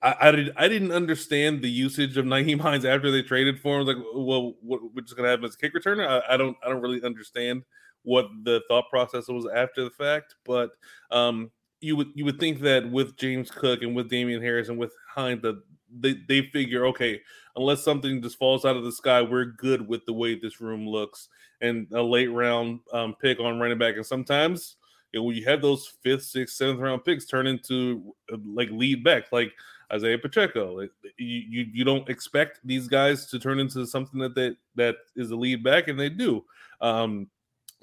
I, I, did, I didn't understand the usage of Nyheim Hines after they traded for him. Like, well, what, just gonna have him as a kick returner? I, I don't I don't really understand what the thought process was after the fact, but um, you would you would think that with James Cook and with Damien Harris and with Hines that they, they figure okay unless something just falls out of the sky we're good with the way this room looks and a late round um, pick on running back. And sometimes you know, when you have those fifth sixth seventh round picks turn into uh, like lead back like Isaiah Pacheco. You, you you don't expect these guys to turn into something that they, that is a lead back and they do. Um,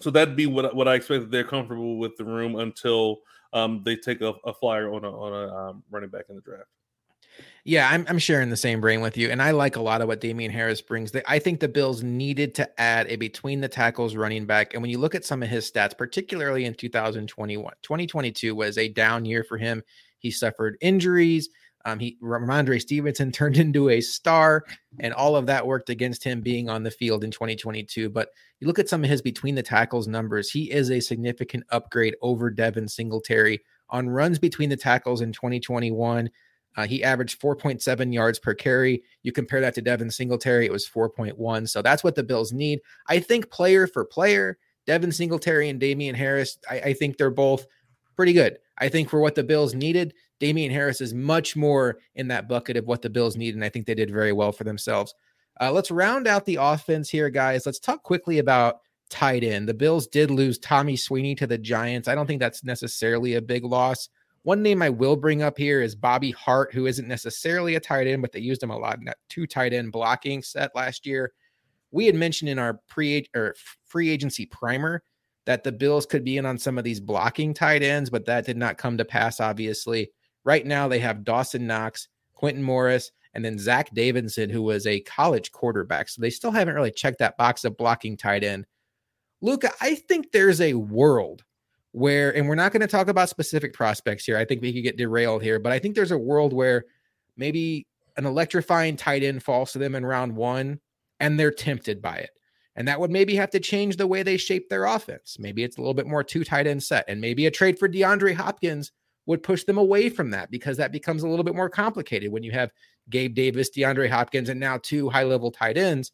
so that'd be what what I expect that they're comfortable with the room until um, they take a, a, flyer on a on a um, running back in the draft. Yeah, I'm, I'm sharing the same brain with you. And I like a lot of what Damien Harris brings. I think the Bills needed to add a between the tackles running back. And when you look at some of his stats, particularly in 2021, 2022 was a down year for him. He suffered injuries. Um, he Rhamondre Stevenson turned into a star, and all of that worked against him being on the field in 2022. But you look at some of his between the tackles numbers, he is a significant upgrade over Devin Singletary on runs between the tackles in 2021. Uh, he averaged 4.7 yards per carry. You compare that to Devin Singletary, it was 4.1. So that's what the Bills need. I think player for player, Devin Singletary and Damien Harris, I, I think they're both pretty good. I think for what the Bills needed, Damien Harris is much more in that bucket of what the Bills need, and I think they did very well for themselves. Uh, let's round out the offense here, guys. Let's talk quickly about tight end. The Bills did lose Tommy Sweeney to the Giants. I don't think that's necessarily a big loss. One name I will bring up here is Bobby Hart, who isn't necessarily a tight end, but they used him a lot in that two tight end blocking set last year. We had mentioned in our pre or free agency primer that the Bills could be in on some of these blocking tight ends, but that did not come to pass, obviously. Right now, they have Dawson Knox, Quintin Morris, and then Zach Davidson, who was a college quarterback. So they still haven't really checked that box of blocking tight end. Luka, I think there's a world where, and we're not going to talk about specific prospects here. I think we could get derailed here, but I think there's a world where maybe an electrifying tight end falls to them in round one and they're tempted by it. And that would maybe have to change the way they shape their offense. Maybe it's a little bit more two tight end set, and maybe a trade for DeAndre Hopkins would push them away from that because that becomes a little bit more complicated when you have Gabe Davis, DeAndre Hopkins, and now two high level tight ends.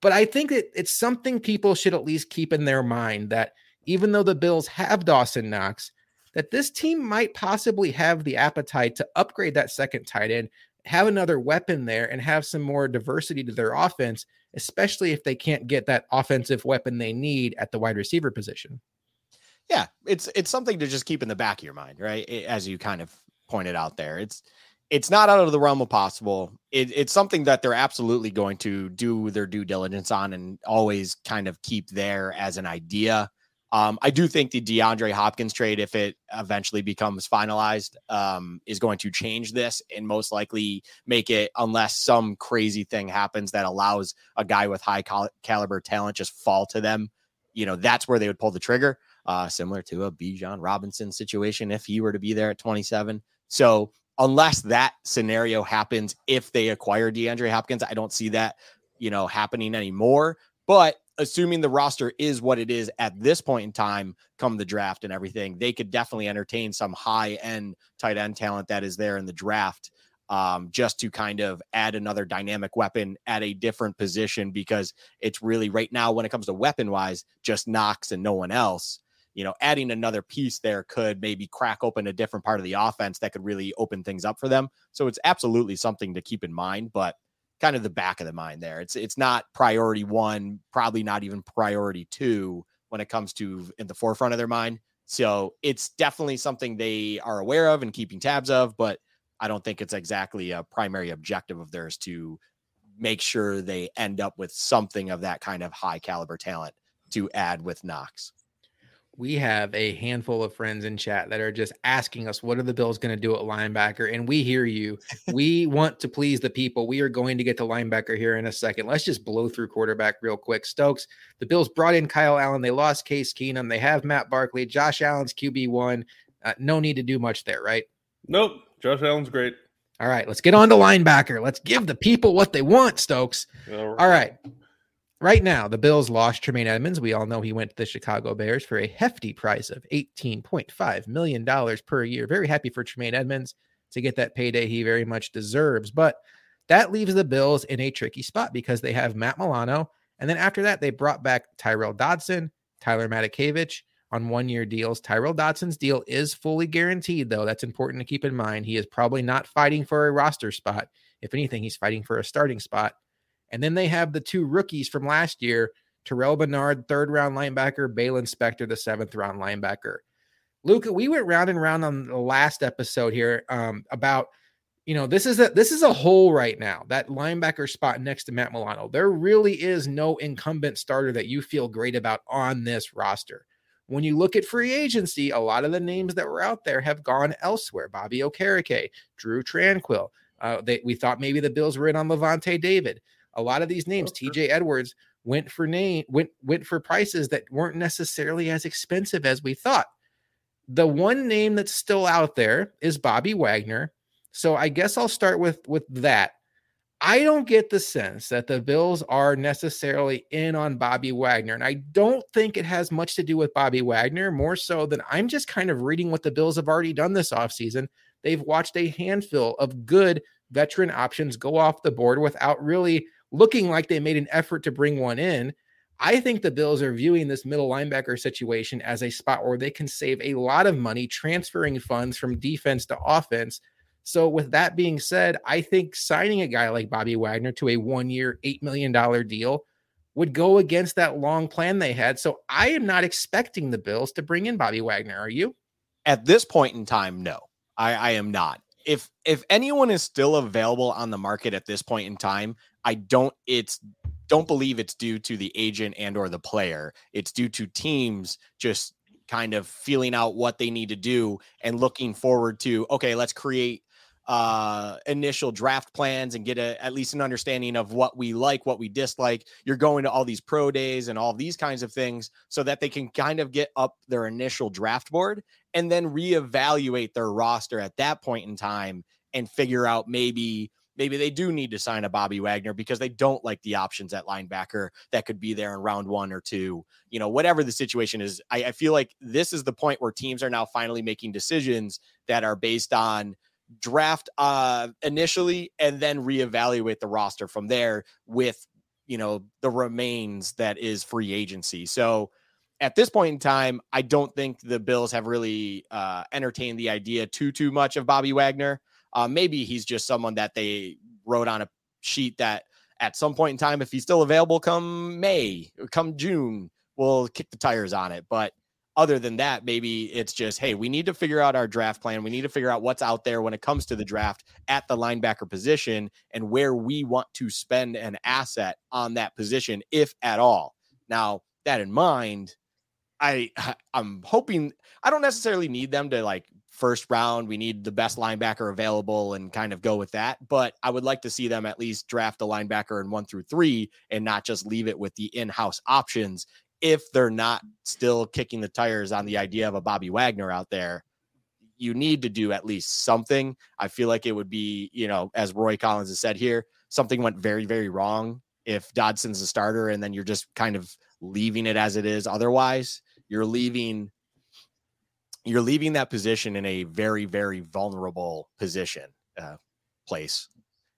But I think that it's something people should at least keep in their mind that even though the Bills have Dawson Knox, that this team might possibly have the appetite to upgrade that second tight end, have another weapon there, and have some more diversity to their offense, especially if they can't get that offensive weapon they need at the wide receiver position yeah, it's it's something to just keep in the back of your mind, right? It, as you kind of pointed out there, it's it's not out of the realm of possible. It, it's something that they're absolutely going to do their due diligence on and always kind of keep there as an idea. Um, I do think the DeAndre Hopkins trade, if it eventually becomes finalized, um, is going to change this and most likely make it, unless some crazy thing happens that allows a guy with high cal- caliber talent just fall to them. You know, that's where they would pull the trigger uh, similar to a Bijan Robinson situation if he were to be there at 27. So unless that scenario happens, if they acquire DeAndre Hopkins, I don't see that, you know, happening anymore. But assuming the roster is what it is at this point in time, come the draft and everything, they could definitely entertain some high end tight end talent that is there in the draft um, just to kind of add another dynamic weapon at a different position because it's really right now when it comes to weapon wise, just Knox and no one else. You know, adding another piece there could maybe crack open a different part of the offense that could really open things up for them. So it's absolutely something to keep in mind, but kind of the back of the mind there. It's it's not priority one, probably not even priority two when it comes to in the forefront of their mind. So it's definitely something they are aware of and keeping tabs of, but I don't think it's exactly a primary objective of theirs to make sure they end up with something of that kind of high caliber talent to add with Knox we have a handful of friends in chat that are just asking us what are the bills going to do at linebacker? And we hear you. We want to please the people. We are going to get to linebacker here in a second. Let's just blow through quarterback real quick. Stokes the bills brought in kyle allen. They lost case keenum. They have matt barkley. Josh allen's qb1 uh, no need to do much there right? Nope. Josh allen's great. All right let's get on to linebacker. Let's give the people what they want stokes. All right, all right. Right now, the Bills lost Tremaine Edmunds. We all know he went to the Chicago Bears for a hefty price of $18.5 million per year. Very happy for Tremaine Edmunds to get that payday he very much deserves. But that leaves the Bills in a tricky spot because they have Matt Milano. And then after that, they brought back Tyrel Dodson, Tyler Matakevich on one year deals. Tyrel Dodson's deal is fully guaranteed, though. That's important to keep in mind. He is probably not fighting for a roster spot. If anything, he's fighting for a starting spot. And then they have the two rookies from last year Terrel Bernard, third round linebacker, Baylon Spector, the seventh round linebacker. Luka, we went round and round on the last episode here um, about, you know, this is a this is a hole right now. That linebacker spot next to Matt Milano. There really is no incumbent starter that you feel great about on this roster. When you look at free agency, a lot of the names that were out there have gone elsewhere. Bobby Okereke, Drue Tranquill. Uh, they, we thought maybe the Bills were in on Lavonte David. A lot of these names, TJ Edwards went for name went went for prices that weren't necessarily as expensive as we thought. The one name that's still out there is Bobby Wagner. So I guess I'll start with with that. I don't get the sense that the Bills are necessarily in on Bobby Wagner. And I don't think it has much to do with Bobby Wagner, more so than I'm just kind of reading what the Bills have already done this offseason. They've watched a handful of good veteran options go off the board without really looking like they made an effort to bring one in. I think the Bills are viewing this middle linebacker situation as a spot where they can save a lot of money transferring funds from defense to offense. So, with that being said, I think signing a guy like Bobby Wagner to a one year, $8 million deal would go against that long plan they had. So, I am not expecting the Bills to bring in Bobby Wagner. Are you? At this point in time, no, I, I am not. If if anyone is still available on the market at this point in time, I don't it's don't believe it's due to the agent and or the player. It's due to teams just kind of feeling out what they need to do and looking forward to okay, let's create uh initial draft plans and get a, at least an understanding of what we like what we dislike you're going to all these pro days and all these kinds of things so that they can kind of get up their initial draft board and then reevaluate their roster at that point in time and figure out maybe maybe they do need to sign a Bobby Wagner because they don't like the options at linebacker that could be there in round one or two. You know, whatever the situation is, I, I feel like this is the point where teams are now finally making decisions that are based on draft uh initially and then reevaluate the roster from there with you know the remains that is free agency. So at this point in time, I don't think the Bills have really uh entertained the idea too too much of Bobby Wagner. Uh, maybe he's just someone that they wrote on a sheet that at some point in time, if he's still available come May, come June, we'll kick the tires on it. But other than that, maybe it's just, hey, we need to figure out our draft plan. We need to figure out what's out there when it comes to the draft at the linebacker position and where we want to spend an asset on that position, if at all. Now, that in mind, I I'm hoping I don't necessarily need them to like first round. We need the best linebacker available and kind of go with that. But I would like to see them at least draft a linebacker in one through three and not just leave it with the in house options if they're not still kicking the tires on the idea of a Bobby Wagner out there. you need to do at least something. I feel like it would be, you know, as Roy Collins has said here, something went very, very wrong if Dodson's a starter and then you're just kind of leaving it as it is. Otherwise, you're leaving you're leaving that position in a very, very vulnerable position, uh, place.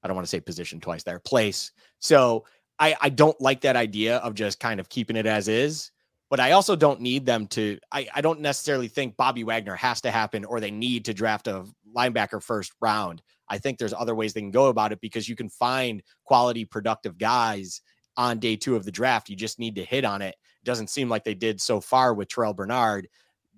I don't want to say position twice there, place. So I, I don't like that idea of just kind of keeping it as is but I also don't need them to. I, I don't necessarily think Bobby Wagner has to happen or they need to draft a linebacker first round. I think there's other ways they can go about it because you can find quality, productive guys on day two of the draft. You just need to hit on it. Doesn't seem like they did so far with Terrel Bernard.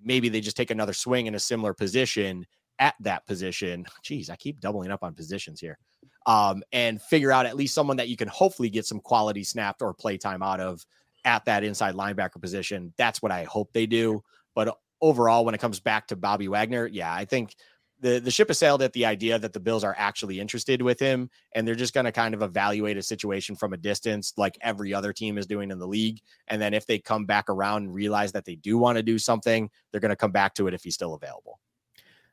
Maybe they just take another swing in a similar position at that position. Geez, I keep doubling up on positions here. Um, and figure out at least someone that you can hopefully get some quality snapped or play time out of at that inside linebacker position. That's what I hope they do. But overall, when it comes back to Bobby Wagner, yeah, I think the the ship has sailed at the idea that the Bills are actually interested with him, and they're just going to kind of evaluate a situation from a distance, like every other team is doing in the league. And then if they come back around and realize that they do want to do something, they're going to come back to it if he's still available.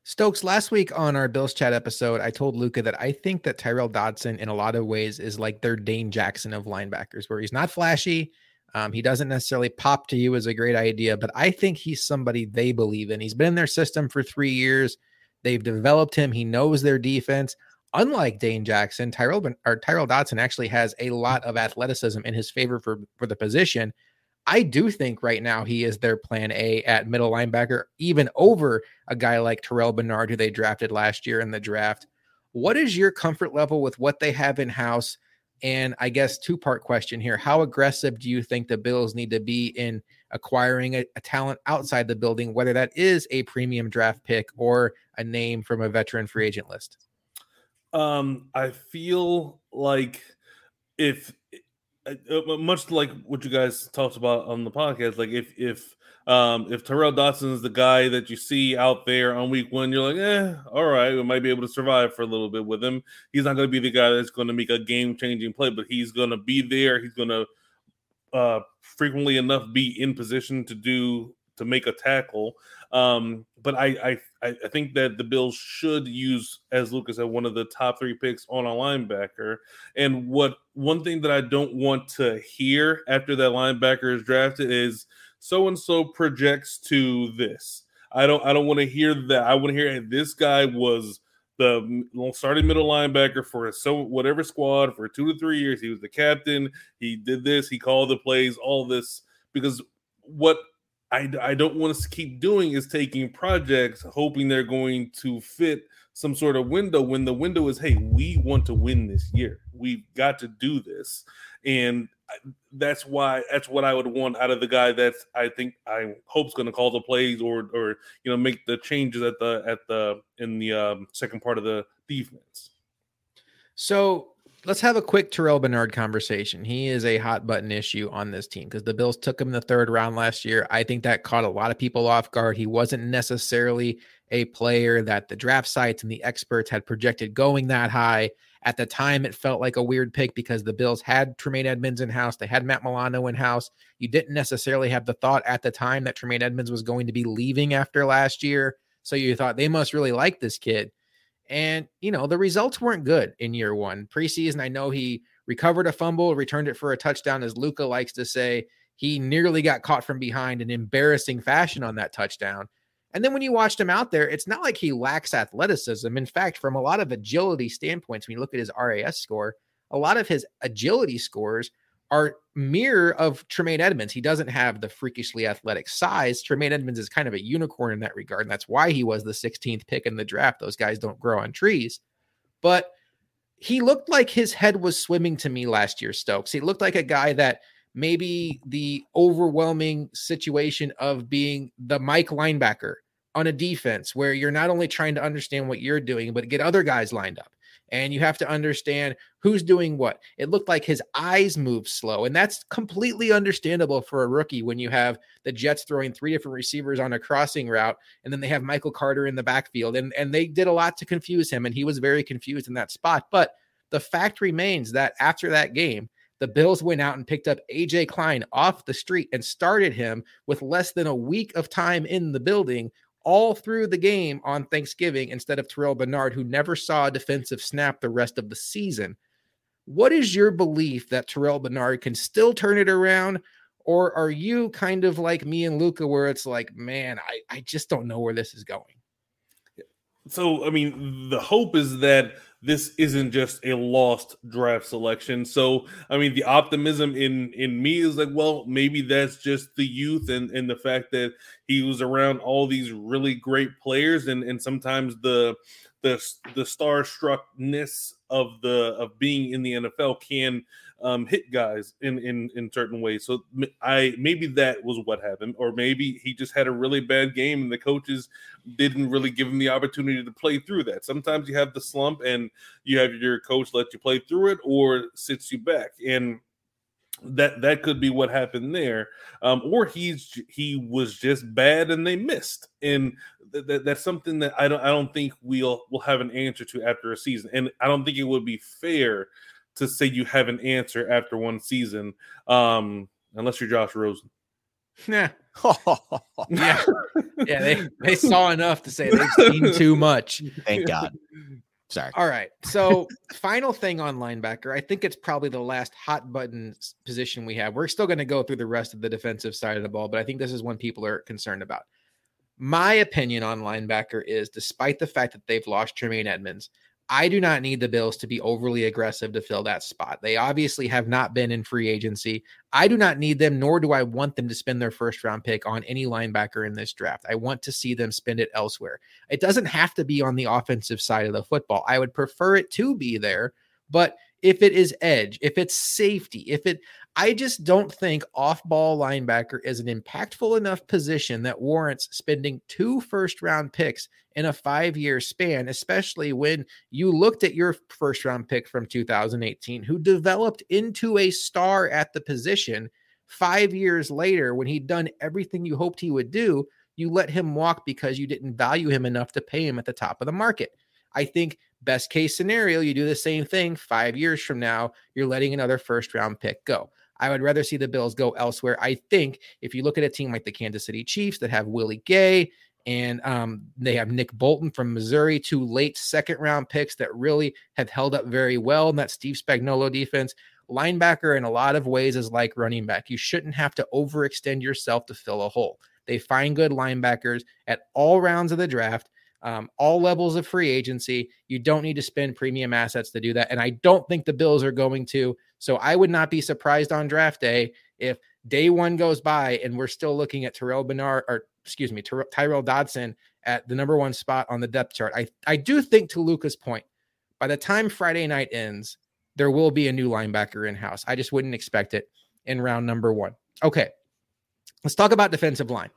Stokes, last week on our Bills chat episode, I told Luka that I think that Tyrel Dodson, in a lot of ways, is like their Dane Jackson of linebackers, where he's not flashy, um, he doesn't necessarily pop to you as a great idea, but I think he's somebody they believe in. He's been in their system for three years. They've developed him. He knows their defense. Unlike Dane Jackson, Tyrell or Tyrel Dodson actually has a lot of athleticism in his favor for for the position. I do think right now he is their plan A at middle linebacker, even over a guy like Terrel Bernard, who they drafted last year in the draft. What is your comfort level with what they have in house? And I guess two part question here. How aggressive do you think the Bills need to be in acquiring a, a, talent outside the building, whether that is a premium draft pick or a name from a veteran free agent list? Um, I feel like if uh, uh, much like what you guys talked about on the podcast, like if if um, if Tyrel Dodson is the guy that you see out there on week one, you're like, eh, all right, we might be able to survive for a little bit with him. He's not going to be the guy that's going to make a game changing play, but he's going to be there. He's going to uh, frequently enough be in position to do to make a tackle. Um, but I, I I think that the Bills should use, as Lucas said, one of the top three picks on a linebacker. And what one thing that I don't want to hear after that linebacker is drafted is so and so projects to this. I don't I don't want to hear that. I want to hear this guy was the starting middle linebacker for so whatever squad for two to three years. He was the captain. He did this. He called the plays. All this because what I, I don't want us to keep doing is taking projects hoping they're going to fit some sort of window when the window is hey we want to win this year we've got to do this and that's why that's what I would want out of the guy that's I think I hope's going to call the plays or or you know make the changes at the at the in the um, second part of the defense. So let's have a quick Terrel Bernard conversation. He is a hot button issue on this team because the Bills took him in the third round last year. I think that caught a lot of people off guard. He wasn't necessarily a player that the draft sites and the experts had projected going that high. At the time, it felt like a weird pick because the Bills had Tremaine Edmunds in house. They had Matt Milano in house. You didn't necessarily have the thought at the time that Tremaine Edmunds was going to be leaving after last year. So you thought they must really like this kid. And, you know, the results weren't good in year one. Preseason, I know he recovered a fumble, returned it for a touchdown, as Luka likes to say. He nearly got caught from behind in embarrassing fashion on that touchdown. And then when you watched him out there, it's not like he lacks athleticism. In fact, from a lot of agility standpoints, when you look at his RAS score, a lot of his agility scores are mirror of Tremaine Edmunds. He doesn't have the freakishly athletic size. Tremaine Edmunds is kind of a unicorn in that regard. And that's why he was the 16th pick in the draft. Those guys don't grow on trees. But he looked like his head was swimming to me last year, Stokes. He looked like a guy that maybe the overwhelming situation of being the Mike linebacker on a defense where you're not only trying to understand what you're doing, but get other guys lined up. And you have to understand who's doing what. It looked like his eyes moved slow. And that's completely understandable for a rookie when you have the Jets throwing three different receivers on a crossing route. And then they have Michael Carter in the backfield. And, and they did a lot to confuse him. And he was very confused in that spot. But the fact remains that after that game, the Bills went out and picked up AJ Klein off the street and started him with less than a week of time in the building all through the game on Thanksgiving instead of Terrel Bernard, who never saw a defensive snap the rest of the season. What is your belief that Terrel Bernard can still turn it around? Or are you kind of like me and Luka, where it's like, man, I, I just don't know where this is going? So, I mean, the hope is that this isn't just a lost draft selection. So, I mean, the optimism in in me is like, well, maybe that's just the youth and and the fact that he was around all these really great players, and and sometimes the the the starstruckness of the of being in the NFL can um, hit guys in in in certain ways. So I maybe that was what happened, or maybe he just had a really bad game and the coaches didn't really give him the opportunity to play through that. Sometimes you have the slump and you have your coach let you play through it or sits you back and that that could be what happened there um, or he's he was just bad and they missed and th- th- that's something that i don't i don't think we'll we'll have an answer to after a season and i don't think it would be fair to say you have an answer after one season, um, unless you're Josh Rosen. Yeah. yeah. Yeah. They, they saw enough to say they've seen too much. Thank God. Sorry. All right. So, final thing on linebacker. I think it's probably the last hot button position we have. We're still going to go through the rest of the defensive side of the ball, but I think this is one people are concerned about. My opinion on linebacker is despite the fact that they've lost Tremaine Edmunds, I do not need the Bills to be overly aggressive to fill that spot. They obviously have not been in free agency. I do not need them, nor do I want them to spend their first round pick on any linebacker in this draft. I want to see them spend it elsewhere. It doesn't have to be on the offensive side of the football. I would prefer it to be there, but if it is edge, if it's safety, if it, I just don't think off ball linebacker is an impactful enough position that warrants spending two first round picks in a five year span, especially when you looked at your first round pick from 2018, who developed into a star at the position. Five years later, when he'd done everything you hoped he would do, you let him walk because you didn't value him enough to pay him at the top of the market. I think best case scenario, you do the same thing five years from now, you're letting another first round pick go. I would rather see the Bills go elsewhere. I think if you look at a team like the Kansas City Chiefs that have Willie Gay and um, they have Nick Bolton from Missouri, two late second round picks that really have held up very well in that Steve Spagnuolo defense. Linebacker, in a lot of ways, is like running back. You shouldn't have to overextend yourself to fill a hole. They find good linebackers at all rounds of the draft um, all levels of free agency. You don't need to spend premium assets to do that. And I don't think the Bills are going to. So I would not be surprised on draft day if day one goes by and we're still looking at Terrel Bernard or excuse me, Ty- Tyrel Dodson at the number one spot on the depth chart. I, I do think to Luka's point, by the time Friday night ends, there will be a new linebacker in house. I just wouldn't expect it in round number one. Okay. Let's talk about defensive line.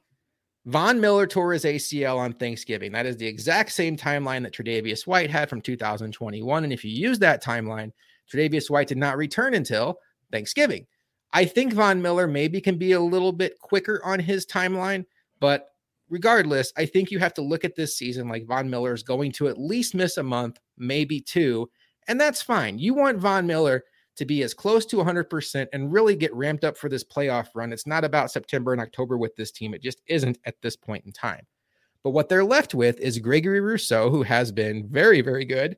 Von Miller tore his ACL on Thanksgiving. That is the exact same timeline that Tre'Davious White had from 2021. And if you use that timeline, Tre'Davious White did not return until Thanksgiving. I think Von Miller maybe can be a little bit quicker on his timeline, but regardless, I think you have to look at this season like Von Miller is going to at least miss a month, maybe two, and that's fine. You want Von Miller to be as close to 100% and really get ramped up for this playoff run. It's not about September and October with this team. It just isn't at this point in time. But what they're left with is Gregory Rousseau, who has been very, very good.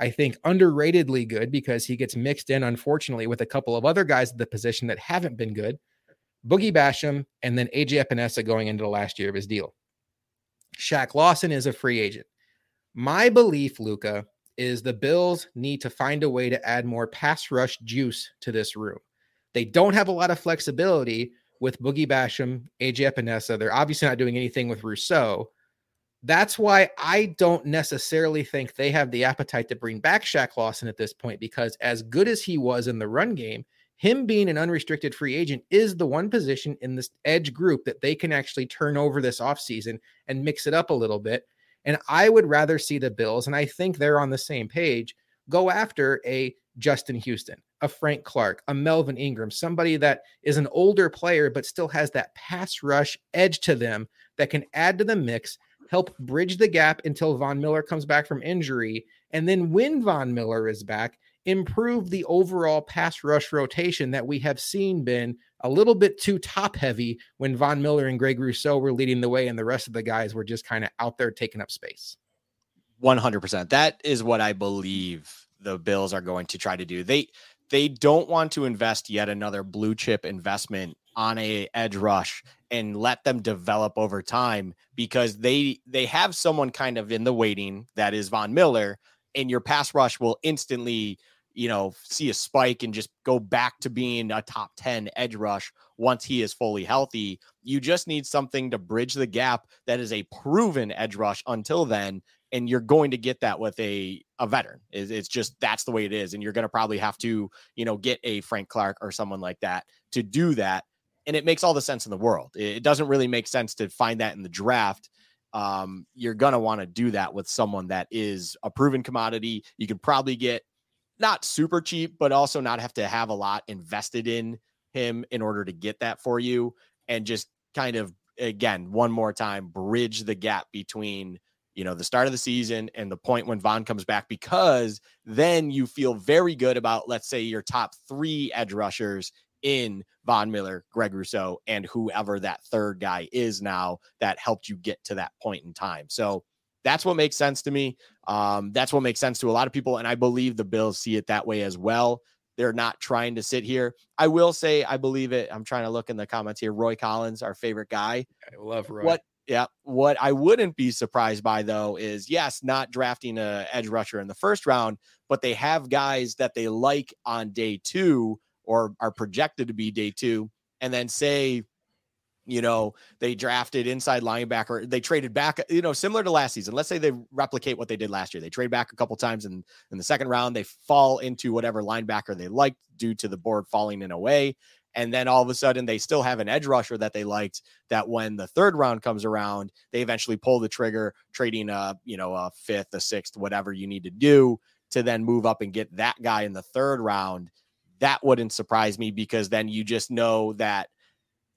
I think underratedly good because he gets mixed in, unfortunately, with a couple of other guys at the position that haven't been good. Boogie Basham, and then AJ Epenesa going into the last year of his deal. Shaq Lawson is a free agent. My belief, Luka, is the Bills need to find a way to add more pass rush juice to this room. They don't have a lot of flexibility with Boogie Basham, AJ Epenesa. They're obviously not doing anything with Rousseau. That's why I don't necessarily think they have the appetite to bring back Shaq Lawson at this point, because as good as he was in the run game, him being an unrestricted free agent is the one position in this edge group that they can actually turn over this offseason and mix it up a little bit and I would rather see the Bills, and I think they're on the same page, go after a Justin Houston, a Frank Clark, a Melvin Ingram, somebody that is an older player, but still has that pass rush edge to them that can add to the mix, help bridge the gap until Von Miller comes back from injury. And then when Von Miller is back, improve the overall pass rush rotation that we have seen been a little bit too top heavy when Von Miller and Greg Rousseau were leading the way and the rest of the guys were just kind of out there taking up space. 100%. That is what I believe the Bills are going to try to do. They they don't want to invest yet another blue chip investment on a edge rush and let them develop over time because they they have someone kind of in the waiting that is Von Miller and your pass rush will instantly you know see a spike and just go back to being a top 10 edge rush once he is fully healthy you just need something to bridge the gap that is a proven edge rush until then and you're going to get that with a a veteran. It's, it's just that's the way it is, and you're going to probably have to you know get a Frank Clark or someone like that to do that, and it makes all the sense in the world. It doesn't really make sense to find that in the draft. Um, you're going to want to do that with someone that is a proven commodity. You could probably get not super cheap, but also not have to have a lot invested in him in order to get that for you, and just kind of again one more time bridge the gap between you know, the start of the season and the point when Von comes back, because then you feel very good about, let's say, your top three edge rushers in Von Miller, Greg Rousseau, and whoever that third guy is now that helped you get to that point in time. So that's what makes sense to me. Um, that's what makes sense to a lot of people. And I believe the Bills see it that way as well. They're not trying to sit here. I will say, I believe it. I'm trying to look in the comments here. Roy Collins, our favorite guy. I love Roy. What yeah. What I wouldn't be surprised by though is yes, not drafting a edge rusher in the first round, but they have guys that they like on day two or are projected to be day two, and then say, you know, they drafted inside linebacker, they traded back, you know, similar to last season. Let's say they replicate what they did last year. They trade back a couple times in, in the second round, they fall into whatever linebacker they liked due to the board falling in a way. And then all of a sudden, they still have an edge rusher that they liked. That when the third round comes around, they eventually pull the trigger, trading a you know a fifth, a sixth, whatever you need to do to then move up and get that guy in the third round. That wouldn't surprise me because then you just know that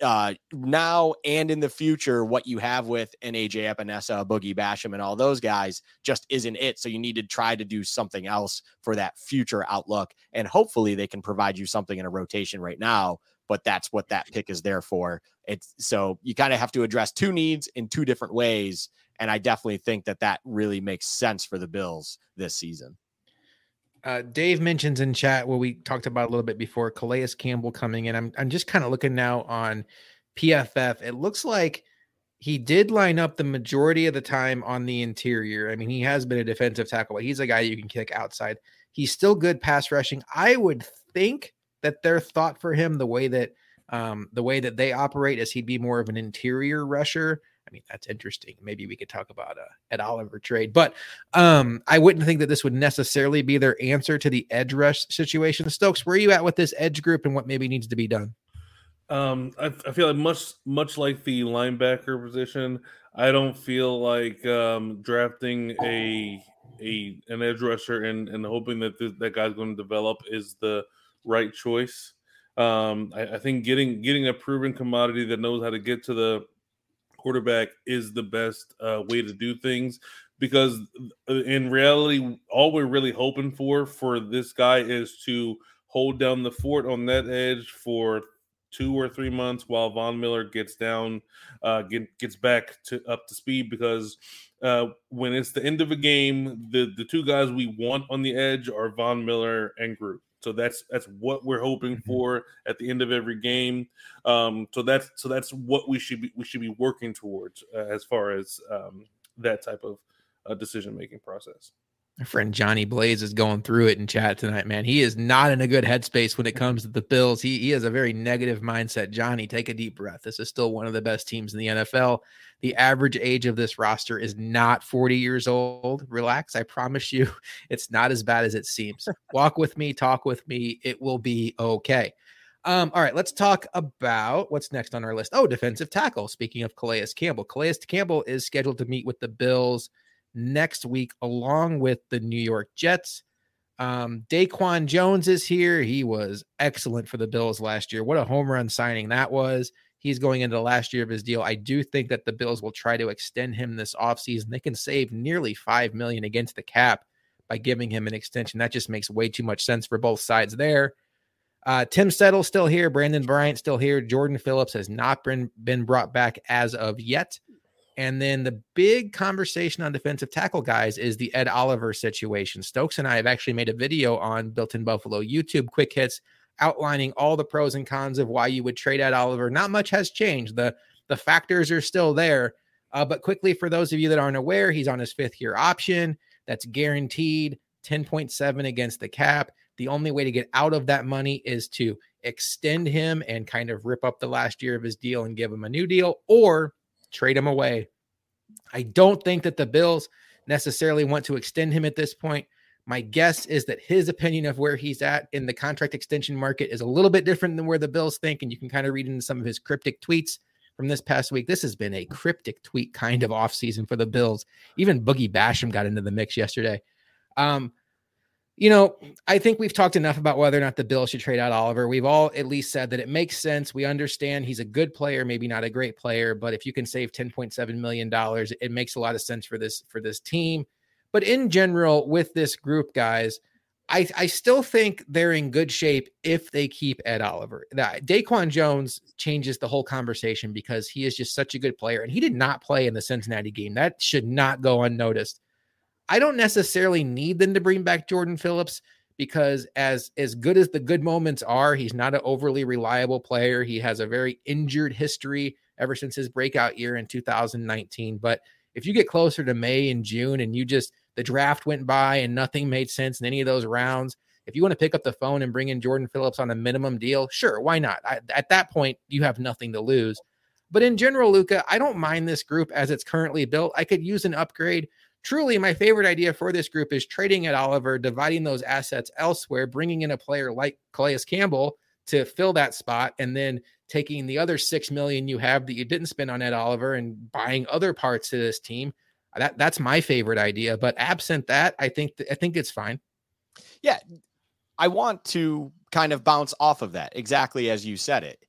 uh, now and in the future, what you have with an AJ Epenesa, Boogie Basham, and all those guys just isn't it. So you need to try to do something else for that future outlook. And hopefully they can provide you something in a rotation right now. But that's what that pick is there for. It's so you kind of have to address two needs in two different ways. And I definitely think that that really makes sense for the Bills this season. Uh, Dave mentions in chat what we talked about a little bit before Calais Campbell coming in. I'm I'm just kind of looking now on PFF. It looks like he did line up the majority of the time on the interior. I mean, he has been a defensive tackle, but he's a guy you can kick outside. He's still good pass rushing. I would think that their thought for him, the way that um, the way that they operate, is he'd be more of an interior rusher. I mean, that's interesting. Maybe we could talk about a Ed Oliver trade, but um, I wouldn't think that this would necessarily be their answer to the edge rush situation. Stokes, where are you at with this edge group and what maybe needs to be done? Um, I, I feel like much much like the linebacker position, I don't feel like um, drafting a a an edge rusher and and hoping that that guy's going to develop is the right choice. Um, I, I think getting getting a proven commodity that knows how to get to the quarterback is the best uh, way to do things because uh, in reality, all we're really hoping for for this guy is to hold down the fort on that edge for two or three months while Von Miller gets down, uh, get, gets back to up to speed. Because uh, when it's the end of a game, the the two guys we want on the edge are Von Miller and Groot. So that's that's what we're hoping mm-hmm. for at the end of every game. Um, so that's so that's what we should be we should be working towards uh, as far as um, that type of uh, decision making process. My friend Johnny Blaze is going through it in chat tonight, man. He is not in a good headspace when it comes to the Bills. He, he has a very negative mindset. Johnny, take a deep breath. This is still one of the best teams in the NFL. The average age of this roster is not 40 years old. Relax. I promise you, it's not as bad as it seems. Walk with me, talk with me. It will be okay. Um, all right, let's talk about what's next on our list. Oh, defensive tackle. Speaking of Calais Campbell, Calais Campbell is scheduled to meet with the Bills next week, along with the New York Jets. Um, Daquan Jones is here. He was excellent for the Bills last year. What a home run signing that was. He's going into the last year of his deal. I do think that the Bills will try to extend him this offseason. They can save nearly five million against the cap by giving him an extension. That just makes way too much sense for both sides there. Uh, Tim Settle still here. Brandon Bryant still here. Jordan Phillips has not been been brought back as of yet. And then the big conversation on defensive tackle guys is the Ed Oliver situation. Stokes and I have actually made a video on Built in Buffalo YouTube quick hits outlining all the pros and cons of why you would trade Ed Oliver. Not much has changed. The the factors are still there. Uh, but quickly, for those of you that aren't aware, he's on his fifth year option. That's guaranteed 10.7 against the cap. The only way to get out of that money is to extend him and kind of rip up the last year of his deal and give him a new deal or trade him away. I don't think that the Bills necessarily want to extend him at this point. My guess is that his opinion of where he's at in the contract extension market is a little bit different than where the Bills think. And you can kind of read into some of his cryptic tweets from this past week. This has been a cryptic tweet kind of offseason for the Bills. Even Boogie Basham got into the mix yesterday. Um, you know, I think we've talked enough about whether or not the Bills should trade out Oliver. We've all at least said that it makes sense. We understand he's a good player, maybe not a great player, but if you can save 10.7 million dollars, it makes a lot of sense for this for this team. But in general, with this group, guys, I, I still think they're in good shape if they keep Ed Oliver. That Daquan Jones changes the whole conversation because he is just such a good player, and he did not play in the Cincinnati game. That should not go unnoticed. I don't necessarily need them to bring back Jordan Phillips because as as good as the good moments are, he's not an overly reliable player. He has a very injured history ever since his breakout year in 2019. But if you get closer to May and June and you just the draft went by and nothing made sense in any of those rounds, if you want to pick up the phone and bring in Jordan Phillips on a minimum deal, sure, why not? I, at that point, you have nothing to lose. But in general, Luka, I don't mind this group as it's currently built. I could use an upgrade truly my favorite idea for this group is trading Ed Oliver, dividing those assets elsewhere, bringing in a player like Calais Campbell to fill that spot, and then taking the other six million you have that you didn't spend on Ed Oliver and buying other parts to this team. Uh, that that's my favorite idea. But absent that, I think th- I think it's fine. Yeah, I want to kind of bounce off of that exactly as you said it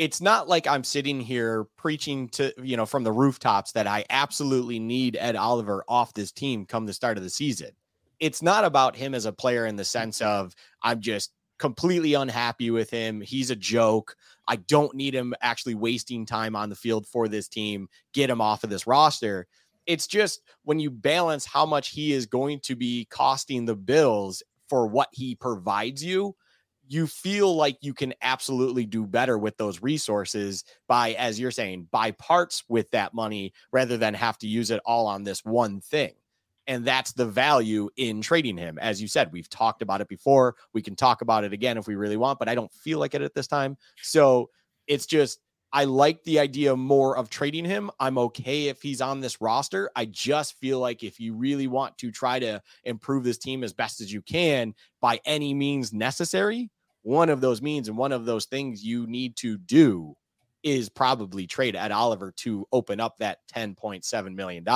it's not like I'm sitting here preaching to, you know, from the rooftops that I absolutely need Ed Oliver off this team come the start of the season. It's not about him as a player in the sense of I'm just completely unhappy with him. He's a joke. I don't need him actually wasting time on the field for this team. Get him off of this roster. It's just when you balance how much he is going to be costing the Bills for what he provides you you feel like you can absolutely do better with those resources by, as you're saying, buy parts with that money rather than have to use it all on this one thing. And that's the value in trading him. As you said, we've talked about it before. We can talk about it again if we really want, but I don't feel like it at this time. So it's just, I like the idea more of trading him. I'm okay if he's on this roster. I just feel like if you really want to try to improve this team as best as you can by any means necessary, one of those means and one of those things you need to do is probably trade Ed Oliver to open up that $10.7 million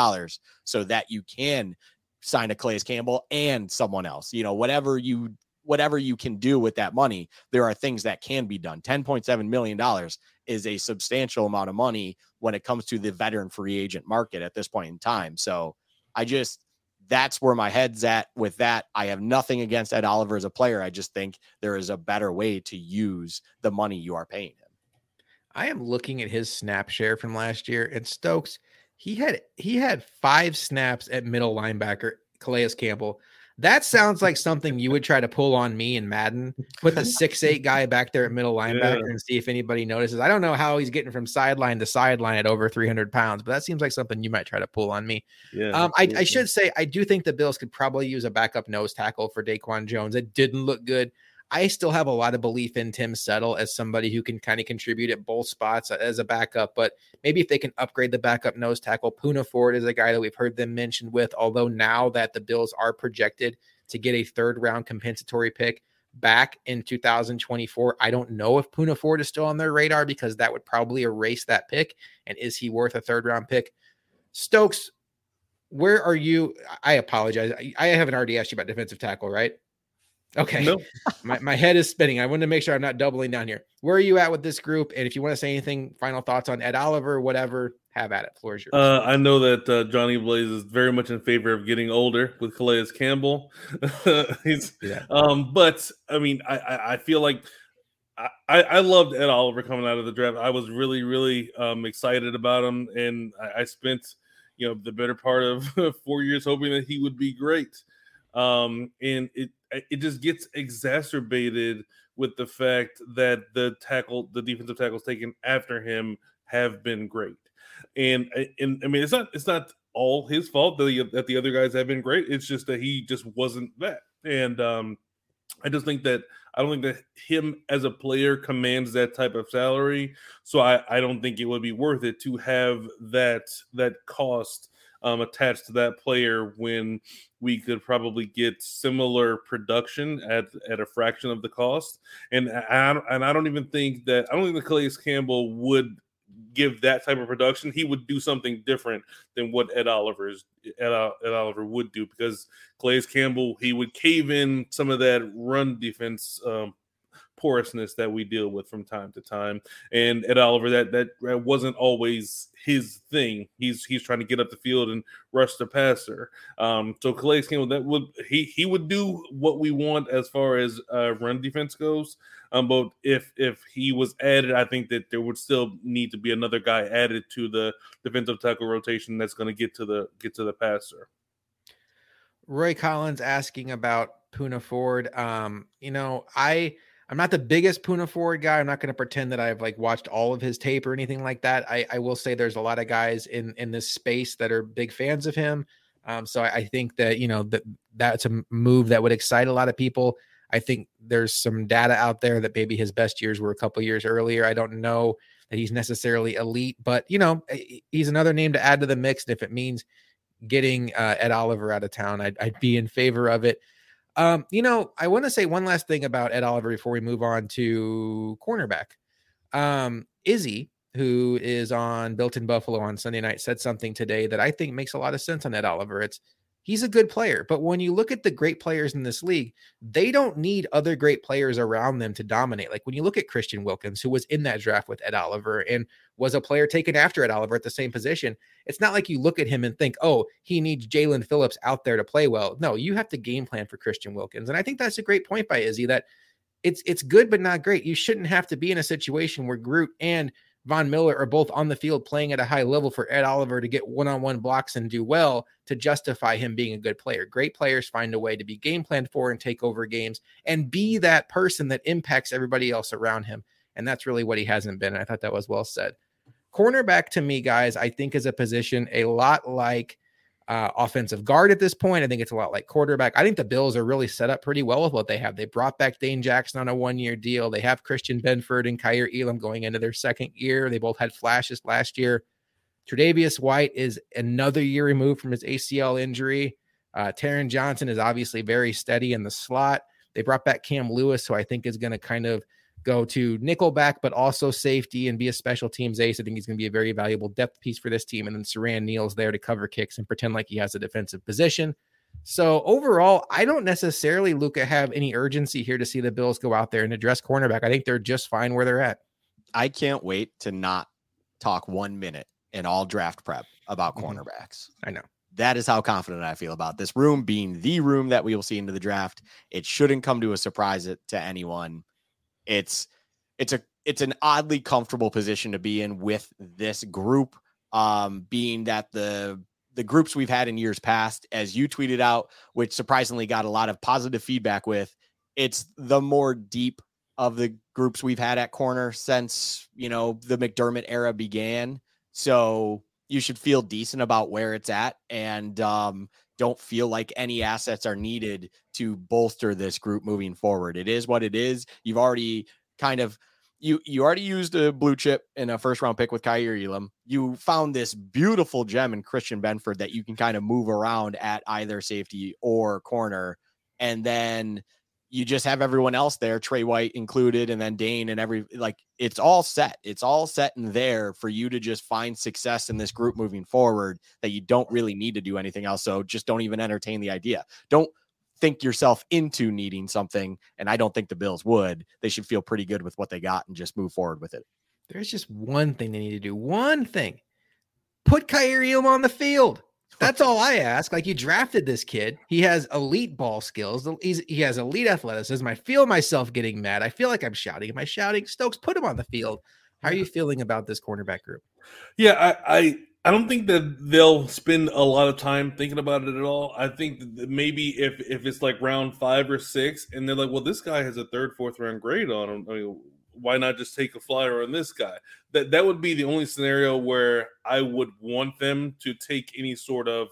so that you can sign a Calais Campbell and someone else. You know, whatever you whatever you can do with that money, there are things that can be done. $10.7 million is a substantial amount of money when it comes to the veteran free agent market at this point in time. So I just that's where my head's at with that. I have nothing against Ed Oliver as a player. I just think there is a better way to use the money you are paying him. I am looking at his snap share from last year, and Stokes, he had he had five snaps at middle linebacker, Calais Campbell. That sounds like something you would try to pull on me in Madden. Put the six eight guy back there at middle linebacker yeah. and see if anybody notices. I don't know how he's getting from sideline to sideline at over 300 pounds, but that seems like something you might try to pull on me. Yeah, um, I, I, should say I do think the Bills could probably use a backup nose tackle for Daquan Jones. It didn't look good. I still have a lot of belief in Tim Settle as somebody who can kind of contribute at both spots uh, as a backup. But maybe if they can upgrade the backup nose tackle, Poona Ford is a guy that we've heard them mentioned with. Although now that the Bills are projected to get a third round compensatory pick back in 2024, I don't know if Poona Ford is still on their radar because that would probably erase that pick. And is he worth a third round pick? Stokes, where are you? I apologize. I haven't already asked you about defensive tackle, right? Okay. My, my head is spinning. I want to make sure I'm not doubling down here. Where are you at with this group? And if you want to say anything, final thoughts on Ed Oliver, whatever, have at it. Floor is yours. Uh, I know that uh, Johnny Blaze is very much in favor of getting older with Calais Campbell. He's, yeah. um, but I mean, I, I feel like I, I loved Ed Oliver coming out of the draft. I was really, really um, excited about him, and I, I, spent, you know, the better part of four years hoping that he would be great. Um, and it it just gets exacerbated with the fact that the tackle, the defensive tackles taken after him, have been great. And and I mean, it's not it's not all his fault that the, that the other guys have been great. It's just that he just wasn't that. And um, I just think that I don't think that him as a player commands that type of salary. So I, I don't think it would be worth it to have that that cost um, attached to that player when we could probably get similar production at, at a fraction of the cost. And I, and I don't even think that I don't think the Calais Campbell would give that type of production, he would do something different than what Ed Oliver's Ed, Ed Oliver would do because Calais Campbell he would cave in some of that run defense um, porousness that we deal with from time to time. And Ed Oliver, that that wasn't always his thing. He's he's trying to get up the field and rush the passer. Um, so Calais Campbell, that would he he would do what we want as far as uh, run defense goes. Um, but if if he was added, I think that there would still need to be another guy added to the defensive tackle rotation that's going to get to the get to the passer. Roy Collins asking about Poona Ford. Um, you know, I I'm not the biggest Poona Ford guy. I'm not going to pretend that I've like watched all of his tape or anything like that. I, I will say there's a lot of guys in in this space that are big fans of him. Um, so I, I, think that you know that that's a move that would excite a lot of people. I think there's some data out there that maybe his best years were a couple years earlier. I don't know that he's necessarily elite, but you know he's another name to add to the mix. And if it means getting uh, Ed Oliver out of town, I'd, I'd be in favor of it. Um, you know, I want to say one last thing about Ed Oliver before we move on to cornerback. Um, Izzy, who is on Built in Buffalo on Sunday night, said something today that I think makes a lot of sense on Ed Oliver. It's he's a good player. But when you look at the great players in this league, they don't need other great players around them to dominate. Like when you look at Christian Wilkins, who was in that draft with Ed Oliver and was a player taken after Ed Oliver at the same position, it's not like you look at him and think, oh, he needs Jaelan Phillips out there to play well. No, you have to game plan for Christian Wilkins. And I think that's a great point by Izzy that it's it's good but not great. You shouldn't have to be in a situation where Groot and Von Miller are both on the field playing at a high level for Ed Oliver to get one on one blocks and do well to justify him being a good player. Great players find a way to be game planned for and take over games and be that person that impacts everybody else around him. And that's really what he hasn't been. I thought that was well said. Cornerback to me, guys, I think is a position a lot like uh, offensive guard at this point. I think it's a lot like quarterback. I think the Bills are really set up pretty well with what they have. They brought back Dane Jackson on a one year deal. They have Christian Benford and Kaiir Elam going into their second year. They both had flashes last year. Tre'Davious White is another year removed from his ACL injury. Uh, Taron Johnson is obviously very steady in the slot. They brought back Cam Lewis, who I think is going to kind of go to nickelback, but also safety and be a special teams ace. I think he's going to be a very valuable depth piece for this team. And then Siran Neal's there to cover kicks and pretend like he has a defensive position. So overall, I don't necessarily, Luka, have any urgency here to see the Bills go out there and address cornerback. I think they're just fine where they're at. I can't wait to not talk one minute in all draft prep about mm-hmm. cornerbacks. I know. That is how confident I feel about this room being the room that we will see into the draft. It shouldn't come to a surprise to anyone it's it's a it's an oddly comfortable position to be in with this group um being that the the groups we've had in years past as you tweeted out which surprisingly got a lot of positive feedback with it's the more deep of the groups we've had at corner since you know the McDermott era began. So you should feel decent about where it's at. And um don't feel like any assets are needed to bolster this group moving forward. It is what it is. You've already kind of you you already used a blue chip in a first round pick with Kaiir Elam. You found this beautiful gem in Christian Benford that you can kind of move around at either safety or corner. And then you just have everyone else there, Tre White included, and then Dane and every like it's all set. It's all set in there for you to just find success in this group moving forward that you don't really need to do anything else. So just don't even entertain the idea. Don't think yourself into needing something. And I don't think the Bills would. They should feel pretty good with what they got and just move forward with it. There's just one thing they need to do. One thing. Put Elam on the field. That's all I ask. Like you drafted this kid. He has elite ball skills. He's, he has elite athleticism. I feel myself getting mad. I feel like I'm shouting. Am I shouting? Stokes, put him on the field. How are you feeling about this cornerback group? Yeah, I, I I don't think that they'll spend a lot of time thinking about it at all. I think that maybe if if it's like round five or six, and they're like, "Well, this guy has a third, fourth round grade on him. I mean, why not just take a flyer on this guy?" That that would be the only scenario where I would want them to take any sort of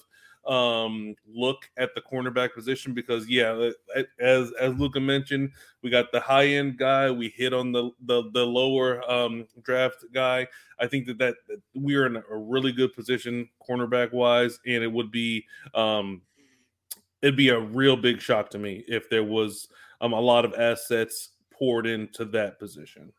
um, look at the cornerback position because yeah, as as Luka mentioned, we got the high end guy, we hit on the the, the lower um, draft guy. I think that, that, that we're in a really good position cornerback wise, and it would be um, it'd be a real big shock to me if there was um, a lot of assets poured into that position.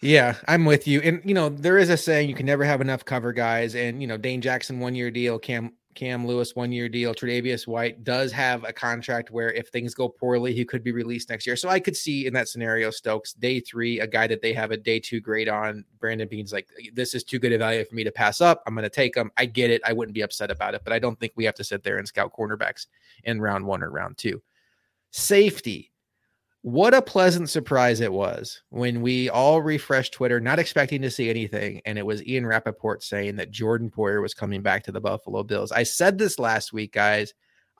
Yeah, I'm with you. And you know, there is a saying you can never have enough cover guys. And you know, Dane Jackson one year deal, Cam Cam Lewis one year deal, Tre'Davious White does have a contract where if things go poorly, he could be released next year. So I could see in that scenario, Stokes day three, a guy that they have a day two grade on. Brandon Beane's like, this is too good a value for me to pass up. I'm going to take him. I get it. I wouldn't be upset about it, but I don't think we have to sit there and scout cornerbacks in round one or round two. Safety what a pleasant surprise it was when we all refreshed Twitter, not expecting to see anything. And it was Ian Rapoport saying that Jordan Poyer was coming back to the Buffalo Bills. I said this last week, guys.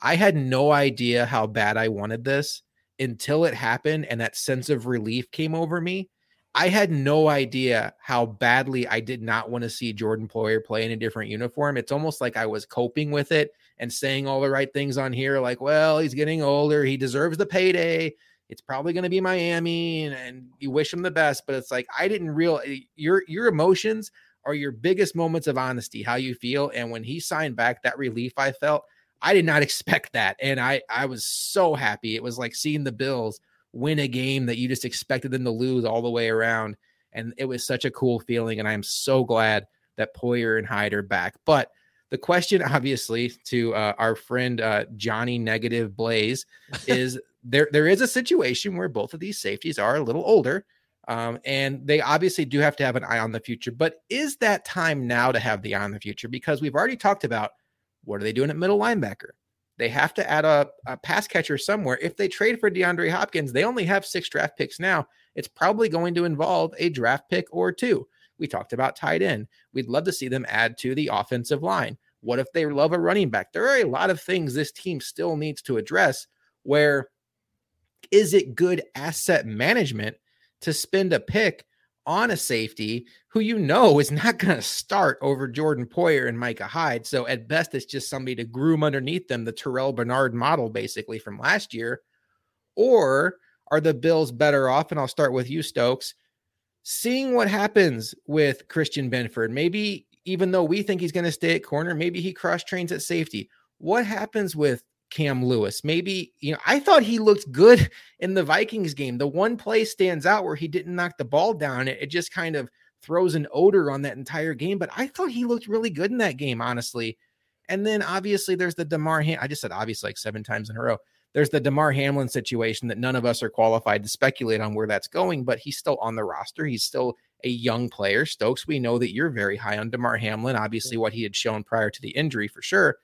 I had no idea how bad I wanted this until it happened and that sense of relief came over me. I had no idea how badly I did not want to see Jordan Poyer play in a different uniform. It's almost like I was coping with it and saying all the right things on here, like, well, he's getting older. He deserves the payday it's probably going to be Miami and, and you wish them the best, but it's like I didn't real eh, your your emotions are your biggest moments of honesty, how you feel. And when he signed back, that relief I felt, I did not expect that. And I I was so happy. It was like seeing the Bills win a game that you just expected them to lose all the way around. And it was such a cool feeling. And I'm so glad that Poyer and Hyde are back. But the question, obviously, to uh, our friend uh, Johnny Negative Blaze is there there is a situation where both of these safeties are a little older. Um, and they obviously do have to have an eye on the future. But is that time now to have the eye on the future? Because we've already talked about what are they doing at middle linebacker? They have to add a, a pass catcher somewhere. If they trade for DeAndre Hopkins, they only have six draft picks now. It's probably going to involve a draft pick or two. We talked about tight end. We'd love to see them add to the offensive line. What if they love a running back? There are a lot of things this team still needs to address where is it good asset management to spend a pick on a safety who you know is not going to start over Jordan Poyer and Micah Hyde? So at best, it's just somebody to groom underneath them, the Terrel Bernard model, basically from last year. Or are the Bills better off? And I'll start with you, Stokes. Seeing what happens with Christian Benford, maybe even though we think he's going to stay at corner, maybe he cross trains at safety. What happens with Cam Lewis. Maybe, you know, I thought he looked good in the Vikings game. The one play stands out where he didn't knock the ball down. It, it just kind of throws an odor on that entire game. But I thought he looked really good in that game, honestly. And then obviously there's the Damar Ham- I just said obviously like seven times in a row. There's the Damar Hamlin situation that none of us are qualified to speculate on where that's going, but he's still on the roster. He's still a young player. Stokes, we know that you're very high on Damar Hamlin. Obviously, what he had shown prior to the injury for sure.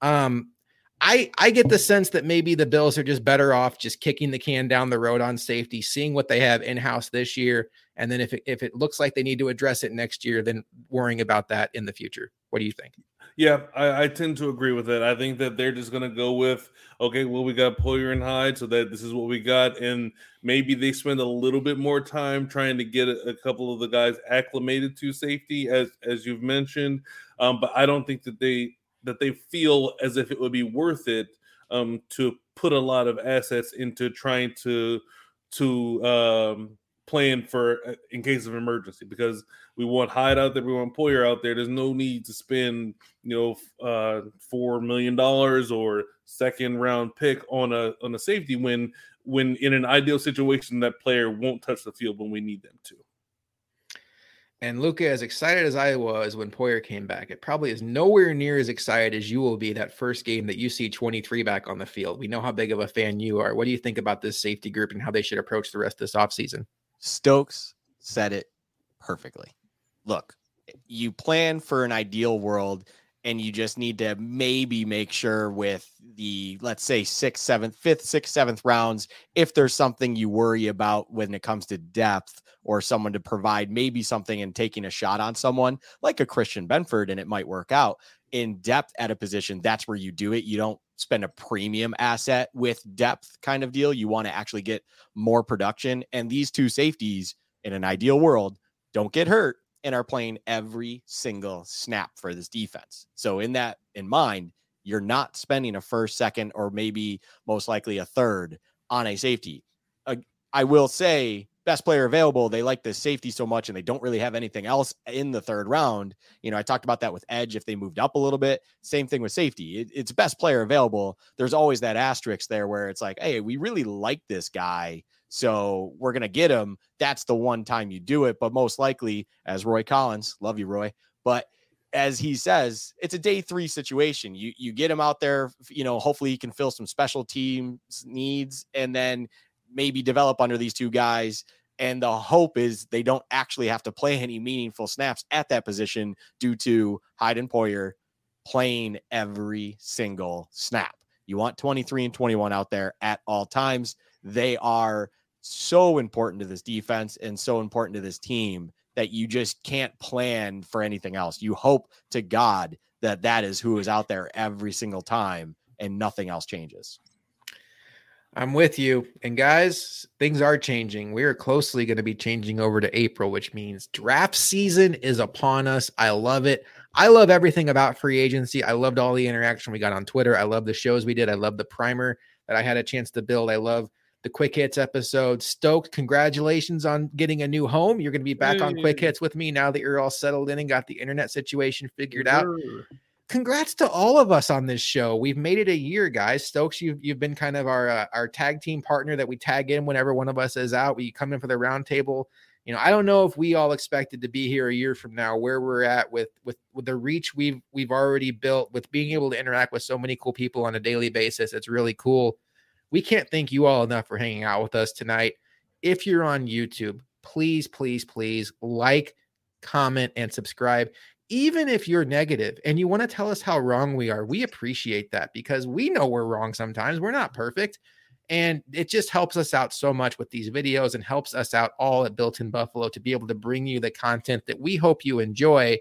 Um, I I get the sense that maybe the Bills are just better off just kicking the can down the road on safety, seeing what they have in house this year, and then if it, if it looks like they need to address it next year, then worrying about that in the future. What do you think? Yeah, I, I tend to agree with it. I think that they're just going to go with okay, well we got Poyer and Hyde, so that this is what we got, and maybe they spend a little bit more time trying to get a, a couple of the guys acclimated to safety, as as you've mentioned. Um, but I don't think that they that they feel as if it would be worth it um, to put a lot of assets into trying to to um, plan for uh, in case of emergency because we want Hyde out there, we want Poyer out there. There's no need to spend you know uh, four million dollars or second round pick on a on a safety when when in an ideal situation that player won't touch the field when we need them to. And Luka, as excited as I was when Poyer came back, it probably is nowhere near as excited as you will be that first game that you see 23 back on the field. We know how big of a fan you are. What do you think about this safety group and how they should approach the rest of this offseason? Stokes said it perfectly. Look, you plan for an ideal world and you just need to maybe make sure with the let's say sixth, seventh, fifth, sixth, seventh rounds, if there's something you worry about when it comes to depth or someone to provide maybe something and taking a shot on someone like a Christian Benford, and it might work out in depth at a position. That's where you do it. You don't spend a premium asset with depth kind of deal. You want to actually get more production. And these two safeties in an ideal world don't get hurt and are playing every single snap for this defense. So, in that in mind, you're not spending a first, second, or maybe most likely a third on a safety. I will say, best player available. They like the safety so much and they don't really have anything else in the third round. You know, I talked about that with Edge if they moved up a little bit. Same thing with safety. It, it's best player available. There's always that asterisk there where it's like, hey, we really like this guy. So we're going to get him. That's the one time you do it. But most likely, as Roy Collins, love you, Roy. But as he says, it's a day three situation. You you get him out there, you know, hopefully he can fill some special teams needs and then maybe develop under these two guys. And the hope is they don't actually have to play any meaningful snaps at that position due to Hyde and Poyer playing every single snap. You want 23 and 21 out there at all times. They are so important to this defense and so important to this team that you just can't plan for anything else. You hope to God that that is who is out there every single time and nothing else changes. I'm with you. And guys, things are changing. We are closely going to be changing over to April, which means draft season is upon us. I love it. I love everything about free agency. I loved all the interaction we got on Twitter. I love the shows we did. I love the primer that I had a chance to build. I love the quick hits episode. Stokes, congratulations on getting a new home. You're going to be back on quick hits with me now that you're all settled in and got the internet situation figured out. Congrats to all of us on this show. We've made it a year, guys. Stokes, you've you've been kind of our uh, our tag team partner that we tag in whenever one of us is out. We come in for the roundtable. You know, I don't know if we all expected to be here a year from now where we're at with with with the reach we've we've already built with being able to interact with so many cool people on a daily basis. It's really cool we can't thank you all enough for hanging out with us tonight. If you're on YouTube, please, please, please like, comment, and subscribe. Even if you're negative and you want to tell us how wrong we are, we appreciate that because we know we're wrong sometimes. We're not perfect. And it just helps us out so much with these videos and helps us out all at Built in Buffalo to be able to bring you the content that we hope you enjoy.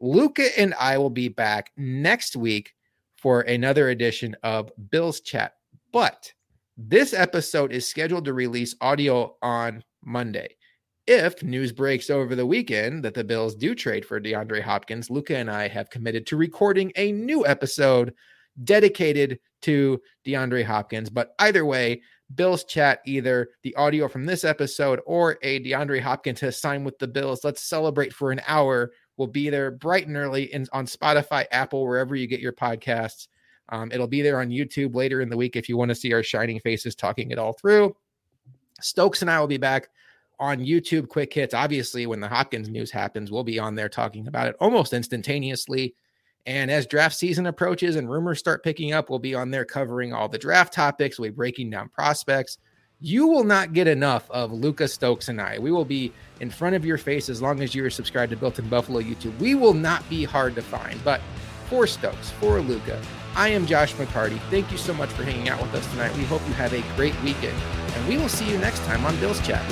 Luka and I will be back next week for another edition of Bill's Chat. But this episode is scheduled to release audio on Monday. If news breaks over the weekend that the Bills do trade for DeAndre Hopkins, Luka and I have committed to recording a new episode dedicated to DeAndre Hopkins. But either way, Bills chat either the audio from this episode or a DeAndre Hopkins has signed with the Bills. Let's celebrate for an hour. We'll be there bright and early in, on Spotify, Apple, wherever you get your podcasts. Um, it'll be there on YouTube later in the week if you want to see our shining faces talking it all through. Stokes and I will be back on YouTube quick hits. Obviously, when the Hopkins news happens, we'll be on there talking about it almost instantaneously. And as draft season approaches and rumors start picking up, we'll be on there covering all the draft topics. We'll be breaking down prospects. You will not get enough of Luka Stokes and I. We will be in front of your face as long as you are subscribed to Built in Buffalo YouTube. We will not be hard to find. But for Stokes, for Luka, I am Josh McCarty. Thank you so much for hanging out with us tonight. We hope you have a great weekend, and we will see you next time on Bills Chat.